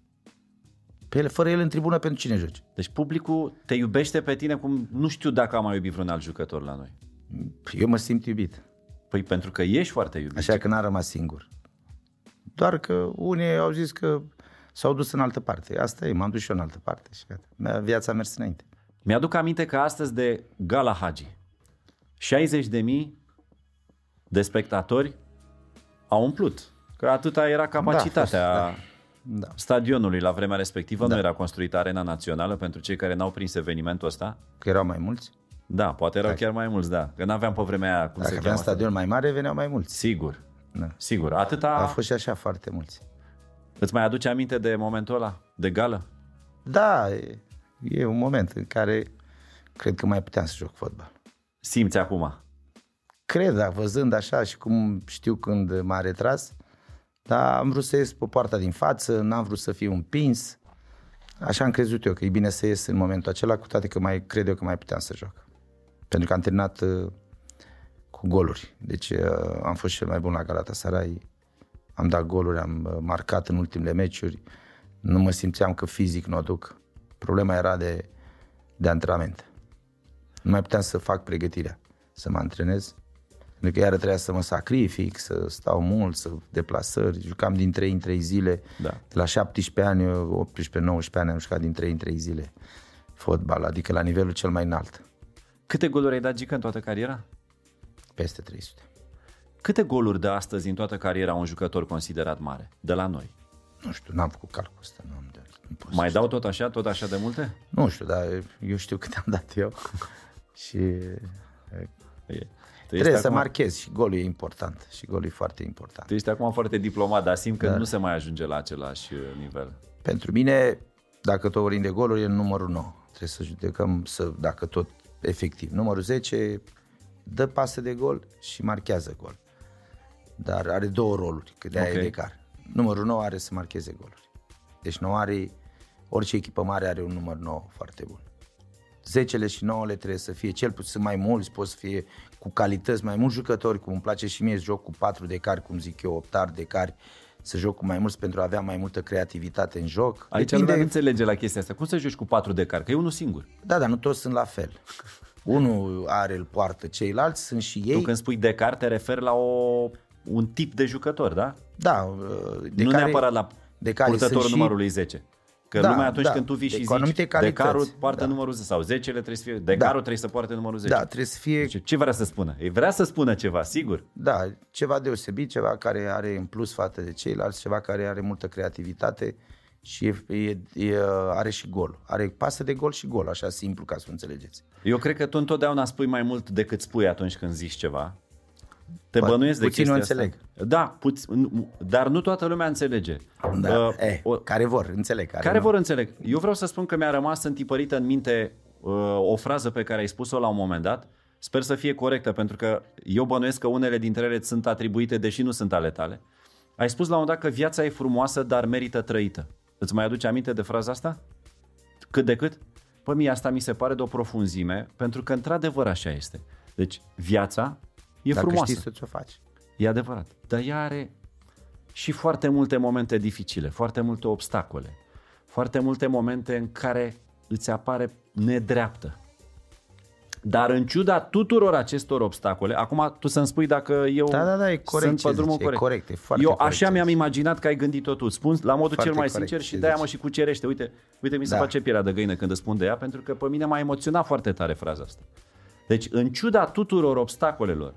Pe el, fără el în tribună, pentru cine joci? Deci publicul te iubește pe tine cum nu știu dacă am mai iubit vreun alt jucător la noi. Eu mă simt iubit. Păi pentru că ești foarte iubit. Așa că n-am rămas singur. Doar că unii au zis că s-au dus în altă parte. Asta e, m-am dus și eu în altă parte și gata. Viața a mers înainte. Mi-aduc aminte că astăzi de Gala Hagi, 60 de mii de spectatori au umplut. Că atâta era capacitatea Da, a fost, da. stadionului la vremea respectivă. Da. Nu era construită arena națională pentru cei care n-au prins evenimentul ăsta. Că erau mai mulți. Da, poate erau chiar mai mulți, da. Că n-aveam pe vremea aia, cum Dacă se aveam cheamă. stadion mai mare, veneau mai mulți. Sigur, Da. sigur. Atâta... A fost și așa foarte mulți. Îți mai aduce aminte de momentul ăla? De gală? Da, e, e un moment în care cred că mai puteam să joc fotbal. Simți acum? Cred, da, văzând așa și cum știu când m-a retras, dar am vrut să ies pe poarta din față, n-am vrut să fiu împins. Așa am crezut eu că e bine să ies în momentul acela, cu toate că mai cred eu că mai puteam să joc. Pentru că am terminat uh, cu goluri. Deci uh, am fost cel mai bun la Galatasaray. Am dat goluri, am uh, marcat în ultimele meciuri. Nu mă simțeam că fizic nu o duc. Problema era de, de antrenament. Nu mai puteam să fac pregătirea, să mă antrenez. Pentru că iară trebuia să mă sacrific, să stau mult, să deplasări. Jucam din 3 în 3 zile. Da. De la 17 ani, 18-19 ani am jucat din 3 în 3 zile fotbal, adică la nivelul cel mai înalt, Câte goluri ai dat, Gică, în toată cariera? peste 300. Câte goluri de astăzi în toată cariera un jucător considerat mare? De la noi. Nu știu, n-am făcut calculul ăsta. Nu, am de, nu, pot să Mai știu. dau tot așa, tot așa de multe? nu știu, dar eu știu cât am dat eu. și E. Tu trebuie ești să acum, marchez și golul e important. Și golul e foarte important. Tu ești acum foarte diplomat, dar simt că da. nu se mai ajunge la același uh, nivel. Pentru mine, dacă tot vorbim de goluri, e numărul 9. Trebuie să judecăm, să, dacă tot efectiv. Numărul 10 dă pasă de gol și marchează gol. Dar are două roluri, că de-aia Ok. e de car. Numărul 9 are să marcheze goluri. Deci 9 are, orice echipă mare are un număr 9 foarte bun. 10 și 9 trebuie să fie cel puțin mai mulți, pot să fie cu calități, mai mulți jucători, cum îmi place și mie să joc cu 4 de cari, cum zic eu, 8 de cari, să joc cu mai mulți pentru a avea mai multă creativitate în joc. Aici lumea nu înțelege la chestia asta. Cum să joci cu patru de car? Că e unul singur. Da, dar nu toți sunt la fel. Unul are, îl poartă, ceilalți sunt și ei. Tu când spui de car te referi la o, un tip de jucător, da? Da, de nu care, neapărat la de care purtătorul sunt și- numărului 10. Că Da, lumea atunci da. când tu vii De- și cu anumite zici calități. decarul poartă Da. numărul 10 sau 10 trebuie să fie, decarul trebuie să poarte numărul 10. Da, trebuie să fie Ce, ce vrea să spună? Ei vrea să spună ceva, sigur. Da, ceva deosebit, ceva care are în plus față de ceilalți, ceva care are multă creativitate și e, e, e, are și gol. Are pasă de gol și gol, așa simplu ca să o înțelegeți. Eu cred că tu întotdeauna spui mai mult decât spui atunci când zici ceva. Te Poate bănuiesc de puțin chestia nu asta. Da, puțin, dar nu toată lumea înțelege. Da, Uh, eh, o- care vor, înțeleg. Care, Care nu. vor înțeleg. Eu vreau să spun că mi-a rămas întipărită în minte uh, o frază pe care ai spus-o la un moment dat. Sper să fie corectă, pentru că eu bănuiesc că unele dintre ele îți sunt atribuite, deși nu sunt ale tale. Ai spus la un moment dat că viața e frumoasă, dar merită trăită. Îți mai aduce aminte de fraza asta? Cât de cât? Păi mie asta mi se pare de o profunzime, pentru că într-adevăr așa este. Deci viața e Dacă frumoasă. știi să ți-o faci. E adevărat. Dar ea are și foarte multe momente dificile, foarte multe obstacole, foarte multe momente în care îți apare nedreaptă. Dar în ciuda tuturor acestor obstacole, acum tu să-mi spui dacă eu Da, da, da, e corect sunt ce pe drumul zici, e corect. corect, e foarte eu corect așa ce mi-am zici. imaginat că ai gândit-o tu. Spun la modul Foarte cel mai corect sincer și ce de-aia zici. mă și cucerește. Uite, uite mi se Da. face pielea de găină când îți spun de ea, pentru că pe mine m-a emoționat foarte tare fraza asta. Deci, în ciuda tuturor obstacolelor,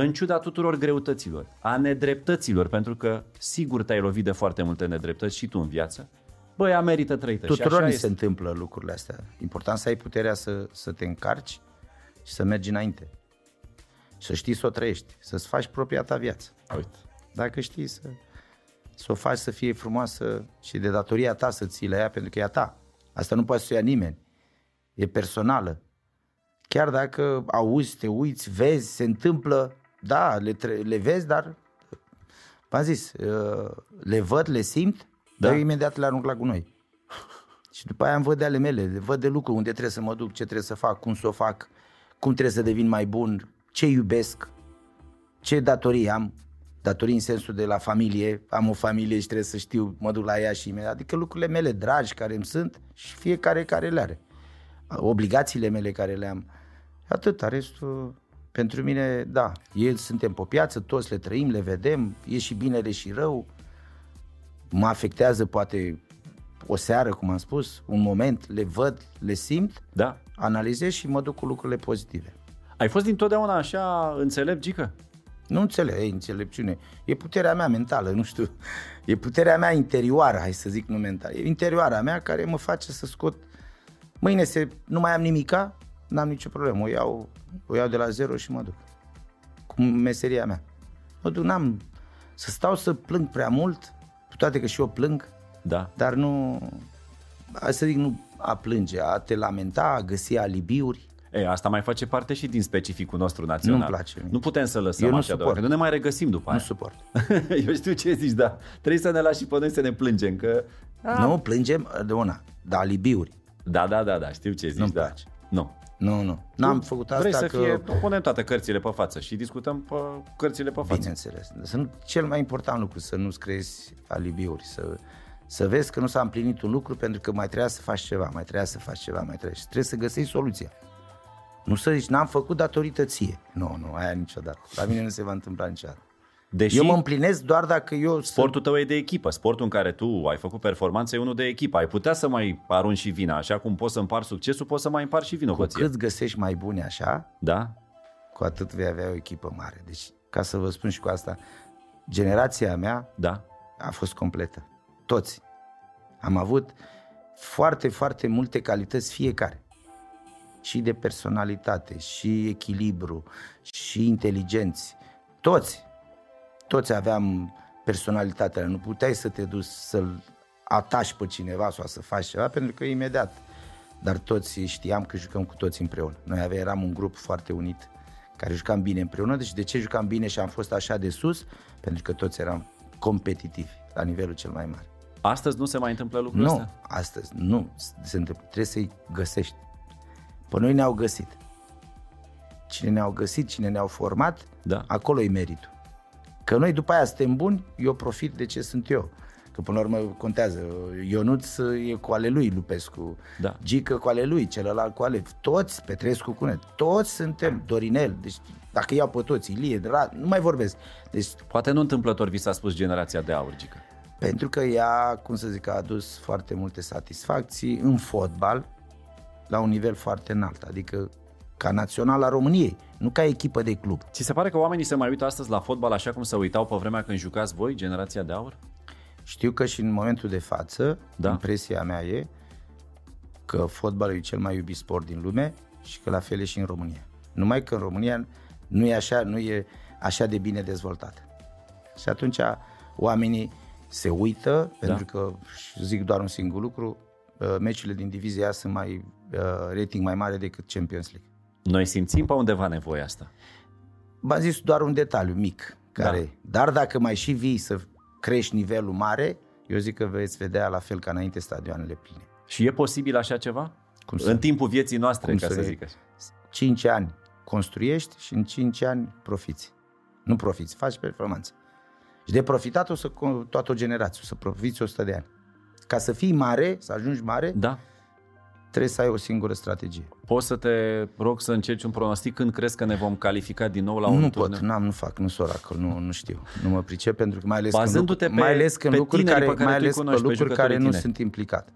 în ciuda tuturor greutăților, a nedreptăților, pentru că sigur te-ai lovit de foarte multe nedreptăți și tu în viață, băi, ea merită trăită. Tuturor și așa ni este. se întâmplă lucrurile astea. Important să ai puterea să, să te încarci și să mergi înainte. Și să știi să o trăiești, să-ți faci propria ta viață. Uite. Dacă știi să, să o faci să fie frumoasă și de datoria ta să ți le ia, pentru că e a ta. Asta nu poate să o ia nimeni. E personală. Chiar dacă auzi, te uiți, vezi, se întâmplă, da, le, tre- le vezi, dar v-am zis, uh, le văd, le simt, Da. da. dar eu imediat le arunc la gunoi. Și după aia îmi văd de ale mele, le văd de lucru, unde trebuie să mă duc, ce trebuie să fac, cum să o fac, cum trebuie să devin mai bun, ce iubesc, ce datorii am, datorii în sensul de la familie, am o familie și trebuie să știu, mă duc la ea și imediat, adică lucrurile mele dragi care îmi sunt și fiecare care le are. Obligațiile mele care le am. Atât, restul, pentru mine, da, ei suntem pe piață, toți le trăim, le vedem, e și binele și rău, mă afectează poate o seară, cum am spus, un moment, le văd, le simt, Da. analizez și mă duc cu lucrurile pozitive. Ai fost dintotdeauna așa înțelept, Gică? Nu înțeleg, e înțelepciune. E puterea mea mentală, nu știu. E puterea mea interioară, hai să zic, nu mentală. E interioara mea care mă face să scot. Mâine se, nu mai am nimica, n-am nicio problemă. O iau, o iau de la zero și mă duc. Cu meseria mea. Mă duc, n-am să stau să plâng prea mult, cu toate că și eu plâng, Da. dar nu, hai să zic, nu a plânge, a te lamenta, a găsi alibiuri. E, asta mai face parte și din specificul nostru național. Nu-mi place mie. Nu putem să lăsăm Eu nu așa doar, suport. că nu ne mai regăsim după Nu aia. suport. Eu știu ce zici, da. Trebuie să ne lași și pe noi să ne plângem, că... Nu, plângem de una, dar alibiuri. Da, da, da, da, știu ce zici, Nu-mi da. place. Nu. Nu, nu. N-am făcut asta Vrei să că... fie, punem toate cărțile pe față și discutăm pe cărțile pe față. Bineînțeles. Să nu, cel mai important lucru, să nu-ți creezi alibiuri, să, să vezi că nu s-a împlinit un lucru pentru că mai trebuia să faci ceva, mai trebuia să faci ceva, mai trebuia. Și trebuie să găsești soluția. Nu să zici, n-am făcut datorită ție. Nu, nu, aia niciodată. La mine nu se va întâmpla niciodată. Deși Eu mă împlinesc doar dacă eu... sportul tău e de echipă, sportul în care tu ai făcut performanță e unul de echipă. Ai putea să mai arunci și vina, așa cum poți să împar succesul, poți să mai împar și Cu vinovăție. cât găsești mai bune așa, Da? cu atât vei avea o echipă mare. Deci, ca să vă spun și cu asta, generația mea Da. a fost completă. Toți. Am avut foarte, foarte multe calități fiecare. Și de personalitate, și echilibru, și inteligenți. Toți. Toți aveam personalitatea. Nu puteai să te duci să-l atași pe cineva sau să faci ceva, pentru că imediat. Dar toți știam că jucăm cu toți împreună. Noi aveam, eram un grup foarte unit, care jucam bine împreună. Deci de ce jucam bine și am fost așa de sus? Pentru că toți eram competitivi, la nivelul cel mai mare. Astăzi nu se mai întâmplă lucrul Nu, ăsta? astăzi nu se întâmplă. Trebuie să-i găsești. Pe noi ne-au găsit. Cine ne-au găsit, cine ne-au format, Da. acolo e meritul. Că noi după aia suntem buni, eu profit de ce sunt eu. Că până la urmă contează. Ionuț e cu ale lui Lupescu, Da. Gică cu ale lui, celălalt cu ale. Toți, Petrescu cu ne. Toți suntem, Dorinel. Deci dacă iau pe toți, Ilie, Ra, nu mai vorbesc. Deci Poate nu întâmplător vi s-a spus generația de aur, Gică. pentru că ea, cum să zic, a adus foarte multe satisfacții în fotbal la un nivel foarte înalt, adică ca național a României, nu ca echipă de club. Ți se pare că oamenii se mai uită astăzi la fotbal așa cum se uitau pe vremea când jucați voi, generația de aur? Știu că și în momentul de față, Da. impresia mea e că fotbalul e cel mai iubit sport din lume și că la fel e și în România. Numai că în România nu e așa, nu e așa de bine dezvoltat. Și atunci oamenii se uită, Da. pentru că, și zic doar un singur lucru, uh, meciurile din divizia A sunt mai uh, rating mai mare decât Champions League. Noi simțim pe undeva nevoia asta. V-am zis doar un detaliu mic, care, da. dar dacă mai și vii să crești nivelul mare, eu zic că veți vedea la fel ca înainte stadioanele pline. Și e posibil așa ceva? Cum să- în timpul vieții noastre, cum ca să, să- zic așa. 5 ani construiești și în 5 ani profiți. Nu profiți, faci performanță. Și de profitat o să co- toată o generație, o să profiți 100 de ani. Ca să fii mare, să ajungi mare, Da. Trebuie să ai o singură strategie. Poți să te rog să încerci un pronostic când crezi că ne vom califica din nou la un nu turneu? pot, n-am, nu fac, nu sunt oracol, nu, nu știu. Nu mă pricep pentru că mai ales Bazându-te când, pe- mai ales când pe lucruri tinerii care, pe care mai tu îi ales pe cunoști, pe lucruri jucătorii care nu tineri. sunt implicat.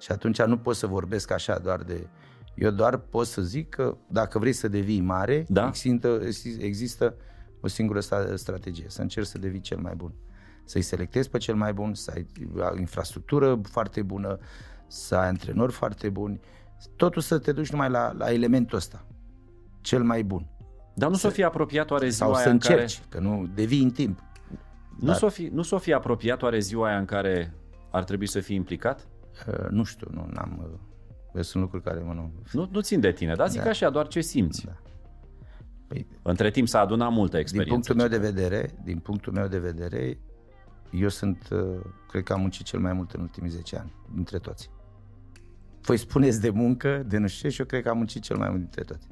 Și atunci nu pot să vorbesc așa doar de... Eu doar pot să zic că dacă vrei să devii mare, Da. există, există o singură sta- strategie, să încerci să devii cel mai bun. Să-i selectezi pe cel mai bun, să ai infrastructură foarte bună, să ai antrenori foarte buni, totul să te duci numai la, la elementul ăsta, cel mai bun. Dar nu s-o fi apropiat oare ziua Sau aia să în care... încerci, că nu devii în timp. Nu s-o fi, nu s-o fi apropiat oare ziua aia în care ar trebui să fii implicat? Uh, nu știu, nu am uh, sunt lucruri care mă nu... Nu, nu țin de tine, dar zic Da. așa, doar ce simți. Da. Păi, Între timp s-a adunat multă din experiență. punctul meu de vedere, din punctul meu de vedere, eu sunt, uh, cred că am muncit cel mai mult în ultimii 10 ani, dintre toți. Voi spuneți de muncă, de nu știu ce, și eu cred că am muncit cel mai mult dintre toți.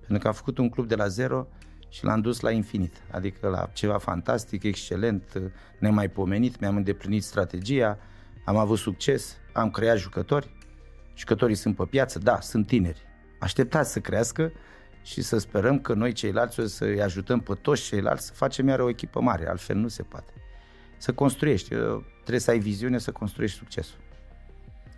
Pentru că am făcut un club de la zero și l-am dus la infinit, adică la ceva fantastic, excelent, uh, nemaipomenit, mi-am îndeplinit strategia, am avut succes, am creat jucători, jucătorii sunt pe piață, da, sunt tineri. Așteptați să crească și să sperăm că noi ceilalți o să-i ajutăm pe toți ceilalți să facem iar o echipă mare, altfel nu se poate. să construiești. Trebuie să ai viziune să construiești succesul.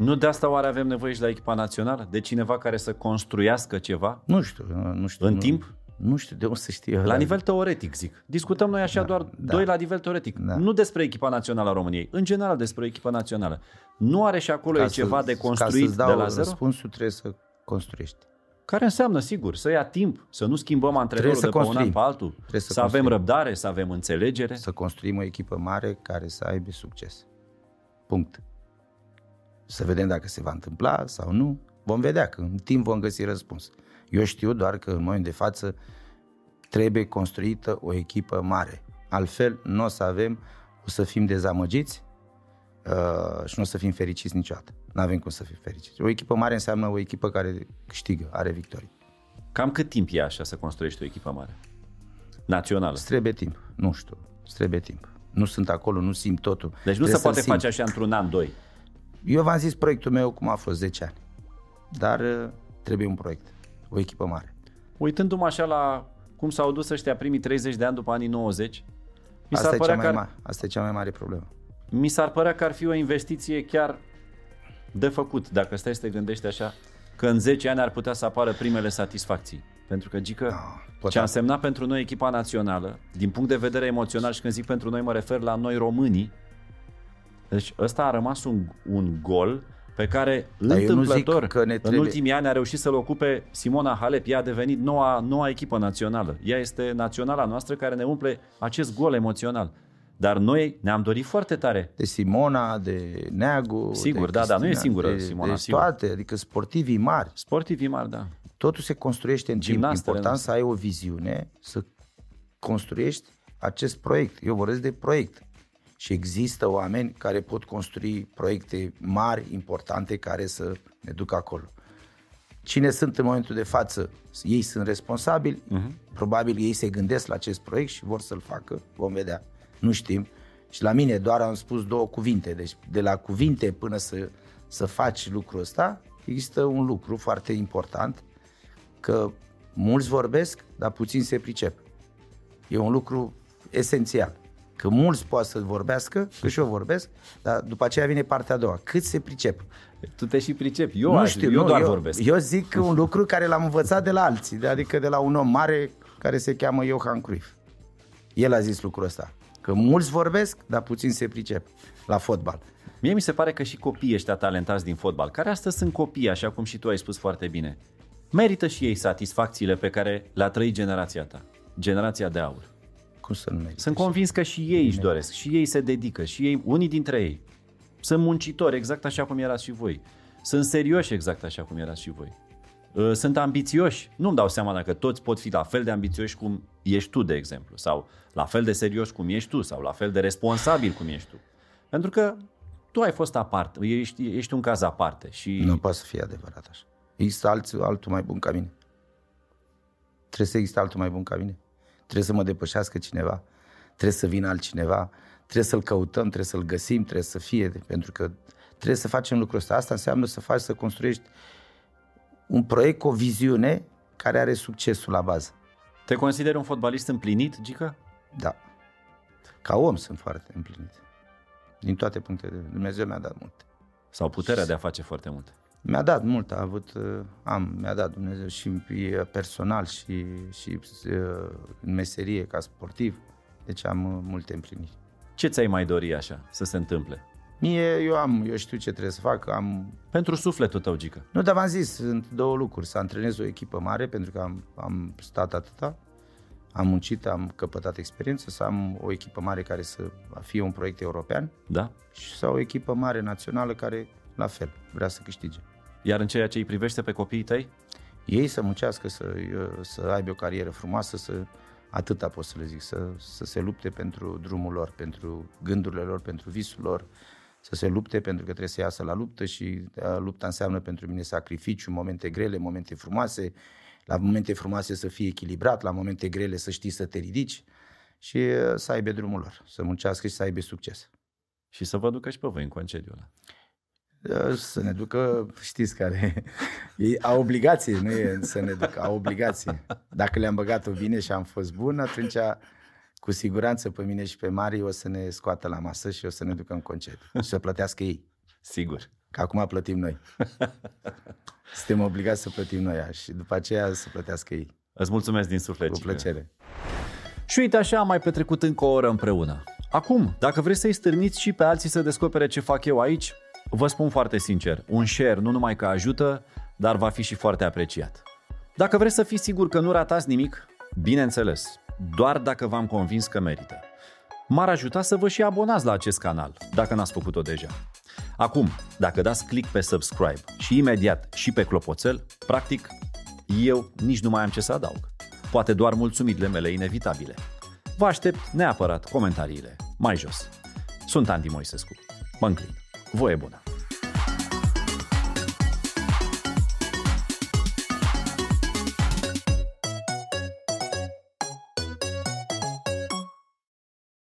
Nu de asta oare avem nevoie și la echipa națională? De cineva care să construiască ceva? Nu știu. Nu știu în nu, timp? Nu știu de unde să știe. La nivel teoretic, zic. Discutăm noi așa da, doar da. doi la nivel teoretic. Da. Nu despre echipa națională a României, în general despre echipa națională. Nu are și acolo ca e ceva să, de construit ca să de la zero? răspunsul trebuie să construiești. Care înseamnă, sigur, să ia timp, să nu schimbăm antrenorul de pe un an pe altul, să, să avem răbdare, să avem înțelegere. Să construim o echipă mare care să aibă succes. Punct. Să vedem dacă se va întâmpla sau nu. Vom vedea că în timp vom găsi răspuns. Eu știu doar că în momentul de față trebuie construită o echipă mare. Altfel nu o să avem, o să fim dezamăgiți uh, și nu o să fim fericiți niciodată. Nu avem cum să fim fericiți. O echipă mare înseamnă o echipă care câștigă, are victorii. Cam cât timp e așa să construiești o echipă mare? Națională. Îți trebuie timp. Nu știu. Îți trebuie timp. Nu sunt acolo, nu simt totul. Deci nu trebuie se poate face așa într-un an, doi. Eu v-am zis proiectul meu cum a fost 10 ani. Dar uh, trebuie un proiect. O echipă mare. Uitându-mă așa la cum s-au dus ăștia primii 30 de ani după anii 90, mi Asta, s-ar e părea cea mai că ar... Asta e cea mai mare problemă. Mi s-ar părea că ar fi o investiție chiar de făcut, dacă stai să te gândești așa, că în 10 ani ar putea să apară primele satisfacții. Pentru că, Gică, no, ce a însemnat pentru noi echipa națională, din punct de vedere emoțional și când zic pentru noi mă refer la noi românii, deci ăsta a rămas un, un gol pe care Dar întâmplător că ne trebuie... în ultimii ani a reușit să-l ocupe Simona Halep. Ea a devenit noua, noua echipă națională. Ea este naționala noastră care ne umple acest gol emoțional. Dar noi ne-am dorit foarte tare. De Simona, de Neagu. Sigur, de da, da, nu e singură de, Simona. De sigur. toate, adică sportivii mari. Sportivii mari, da. Totul se construiește în timp. Important să ai o viziune, să construiești acest proiect. Eu vorbesc de proiect. Și există oameni care pot construi proiecte mari, importante, care să ne ducă acolo. Cine sunt în momentul de față? Ei sunt responsabili, uh-huh. probabil ei se gândesc la acest proiect și vor să-l facă, vom vedea, nu știm. Și la mine doar am spus două cuvinte, deci de la cuvinte până să, să faci lucrul ăsta, există un lucru foarte important, că mulți vorbesc, dar puțin se pricep. E un lucru esențial. Că mulți poate să vorbească, că și eu vorbesc, dar după aceea vine partea a doua. Cât se pricep? Tu te și pricepi. Eu, nu aș, știu, eu nu, doar eu, vorbesc. Eu zic un lucru care l-am învățat de la alții, adică de la un om mare care se cheamă Johan Cruyff. El a zis lucrul ăsta. Că mulți vorbesc, dar puțin se pricep la fotbal. Mie mi se pare că și copiii ăștia talentați din fotbal, care astăzi sunt copii, așa cum și tu ai spus foarte bine, merită și ei satisfacțiile pe care le-a trăit generația ta, generația de aur. Cum să nu merită? Sunt convins că și ei își doresc, și ei se dedică, și ei, unii dintre ei, sunt muncitori exact așa cum erați și voi. Sunt serioși exact așa cum erați și voi. Uh, sunt ambițioși. Nu-mi dau seama dacă toți pot fi la fel de ambițioși cum ești tu, de exemplu, sau la fel de serioși cum ești tu, sau la fel de responsabil cum ești tu. Pentru că tu ai fost aparte, ești, ești un caz aparte. Și... Nu poate să fie adevărat așa. Există altul, altul mai bun ca mine. Trebuie să existe altul mai bun ca mine. Trebuie să mă depășească cineva. Trebuie să vină altcineva. Trebuie să-l căutăm, trebuie să-l găsim, trebuie să fie. Pentru că trebuie să facem lucrul ăsta. Asta înseamnă să faci, să construiești un proiect cu o viziune care are succesul la bază. Te consideri un fotbalist împlinit, Gica? Da. Ca om sunt foarte împlinit. Din toate punctele de vedere. Dumnezeu mi-a dat multe. Sau puterea de a face foarte multe. Mi-a dat mult, a avut, uh, am, mi-a dat Dumnezeu și personal și, și uh, în meserie ca sportiv, deci am uh, multe împliniri. Ce ți-ai mai dori așa să se întâmple? Mie, eu am, eu știu ce trebuie să fac, am... Pentru sufletul tău, Gică. Nu, dar v-am zis, sunt două lucruri. Să antrenez o echipă mare, pentru că am, am stat atâta, am muncit, am căpătat experiență, să am o echipă mare care să fie un proiect european. Da. Și sau o echipă mare națională care, la fel, vrea să câștige. Iar în ceea ce îi privește pe copiii tăi? Ei să muncească, să, să aibă o carieră frumoasă, să atâta pot să le zic, să, să se lupte pentru drumul lor, pentru gândurile lor, pentru visul lor, să se lupte pentru că trebuie să iasă la luptă și lupta înseamnă pentru mine sacrificiu, momente grele, momente frumoase, la momente frumoase să fii echilibrat, la momente grele să știi să te ridici și să aibă drumul lor, să muncească și să aibă succes. Și să vă ducă și pe voi în concediul ăla. Să ne ducă, știți care, ei au obligație, nu e să ne ducă, au obligație. Dacă le-am băgat-o bine și am fost bun, atunci cu siguranță pe mine și pe Mari o să ne scoată la masă și o să ne ducă în concediu și să plătească ei. Sigur. Că acum plătim noi. Suntem obligați să plătim noi și după aceea să plătească ei. Îți mulțumesc din suflet. Cu plăcere. Și uite așa am mai petrecut încă o oră împreună. Acum, dacă vreți să-i stârniți și pe alții să descopere ce fac eu aici, vă spun foarte sincer, un share nu numai că ajută, dar va fi și foarte apreciat. Dacă vreți să fiți sigur că nu ratați nimic, bineînțeles, doar dacă v-am convins că merită. M-ar ajuta să vă și abonați la acest canal, dacă n-ați făcut-o deja. Acum, dacă dați click pe subscribe și imediat și pe clopoțel, practic, eu nici nu mai am ce să adaug. Poate doar mulțumirile mele inevitabile. Vă aștept neapărat comentariile mai jos. Sunt Andy Moisescu. Mă înclin. Voie bună!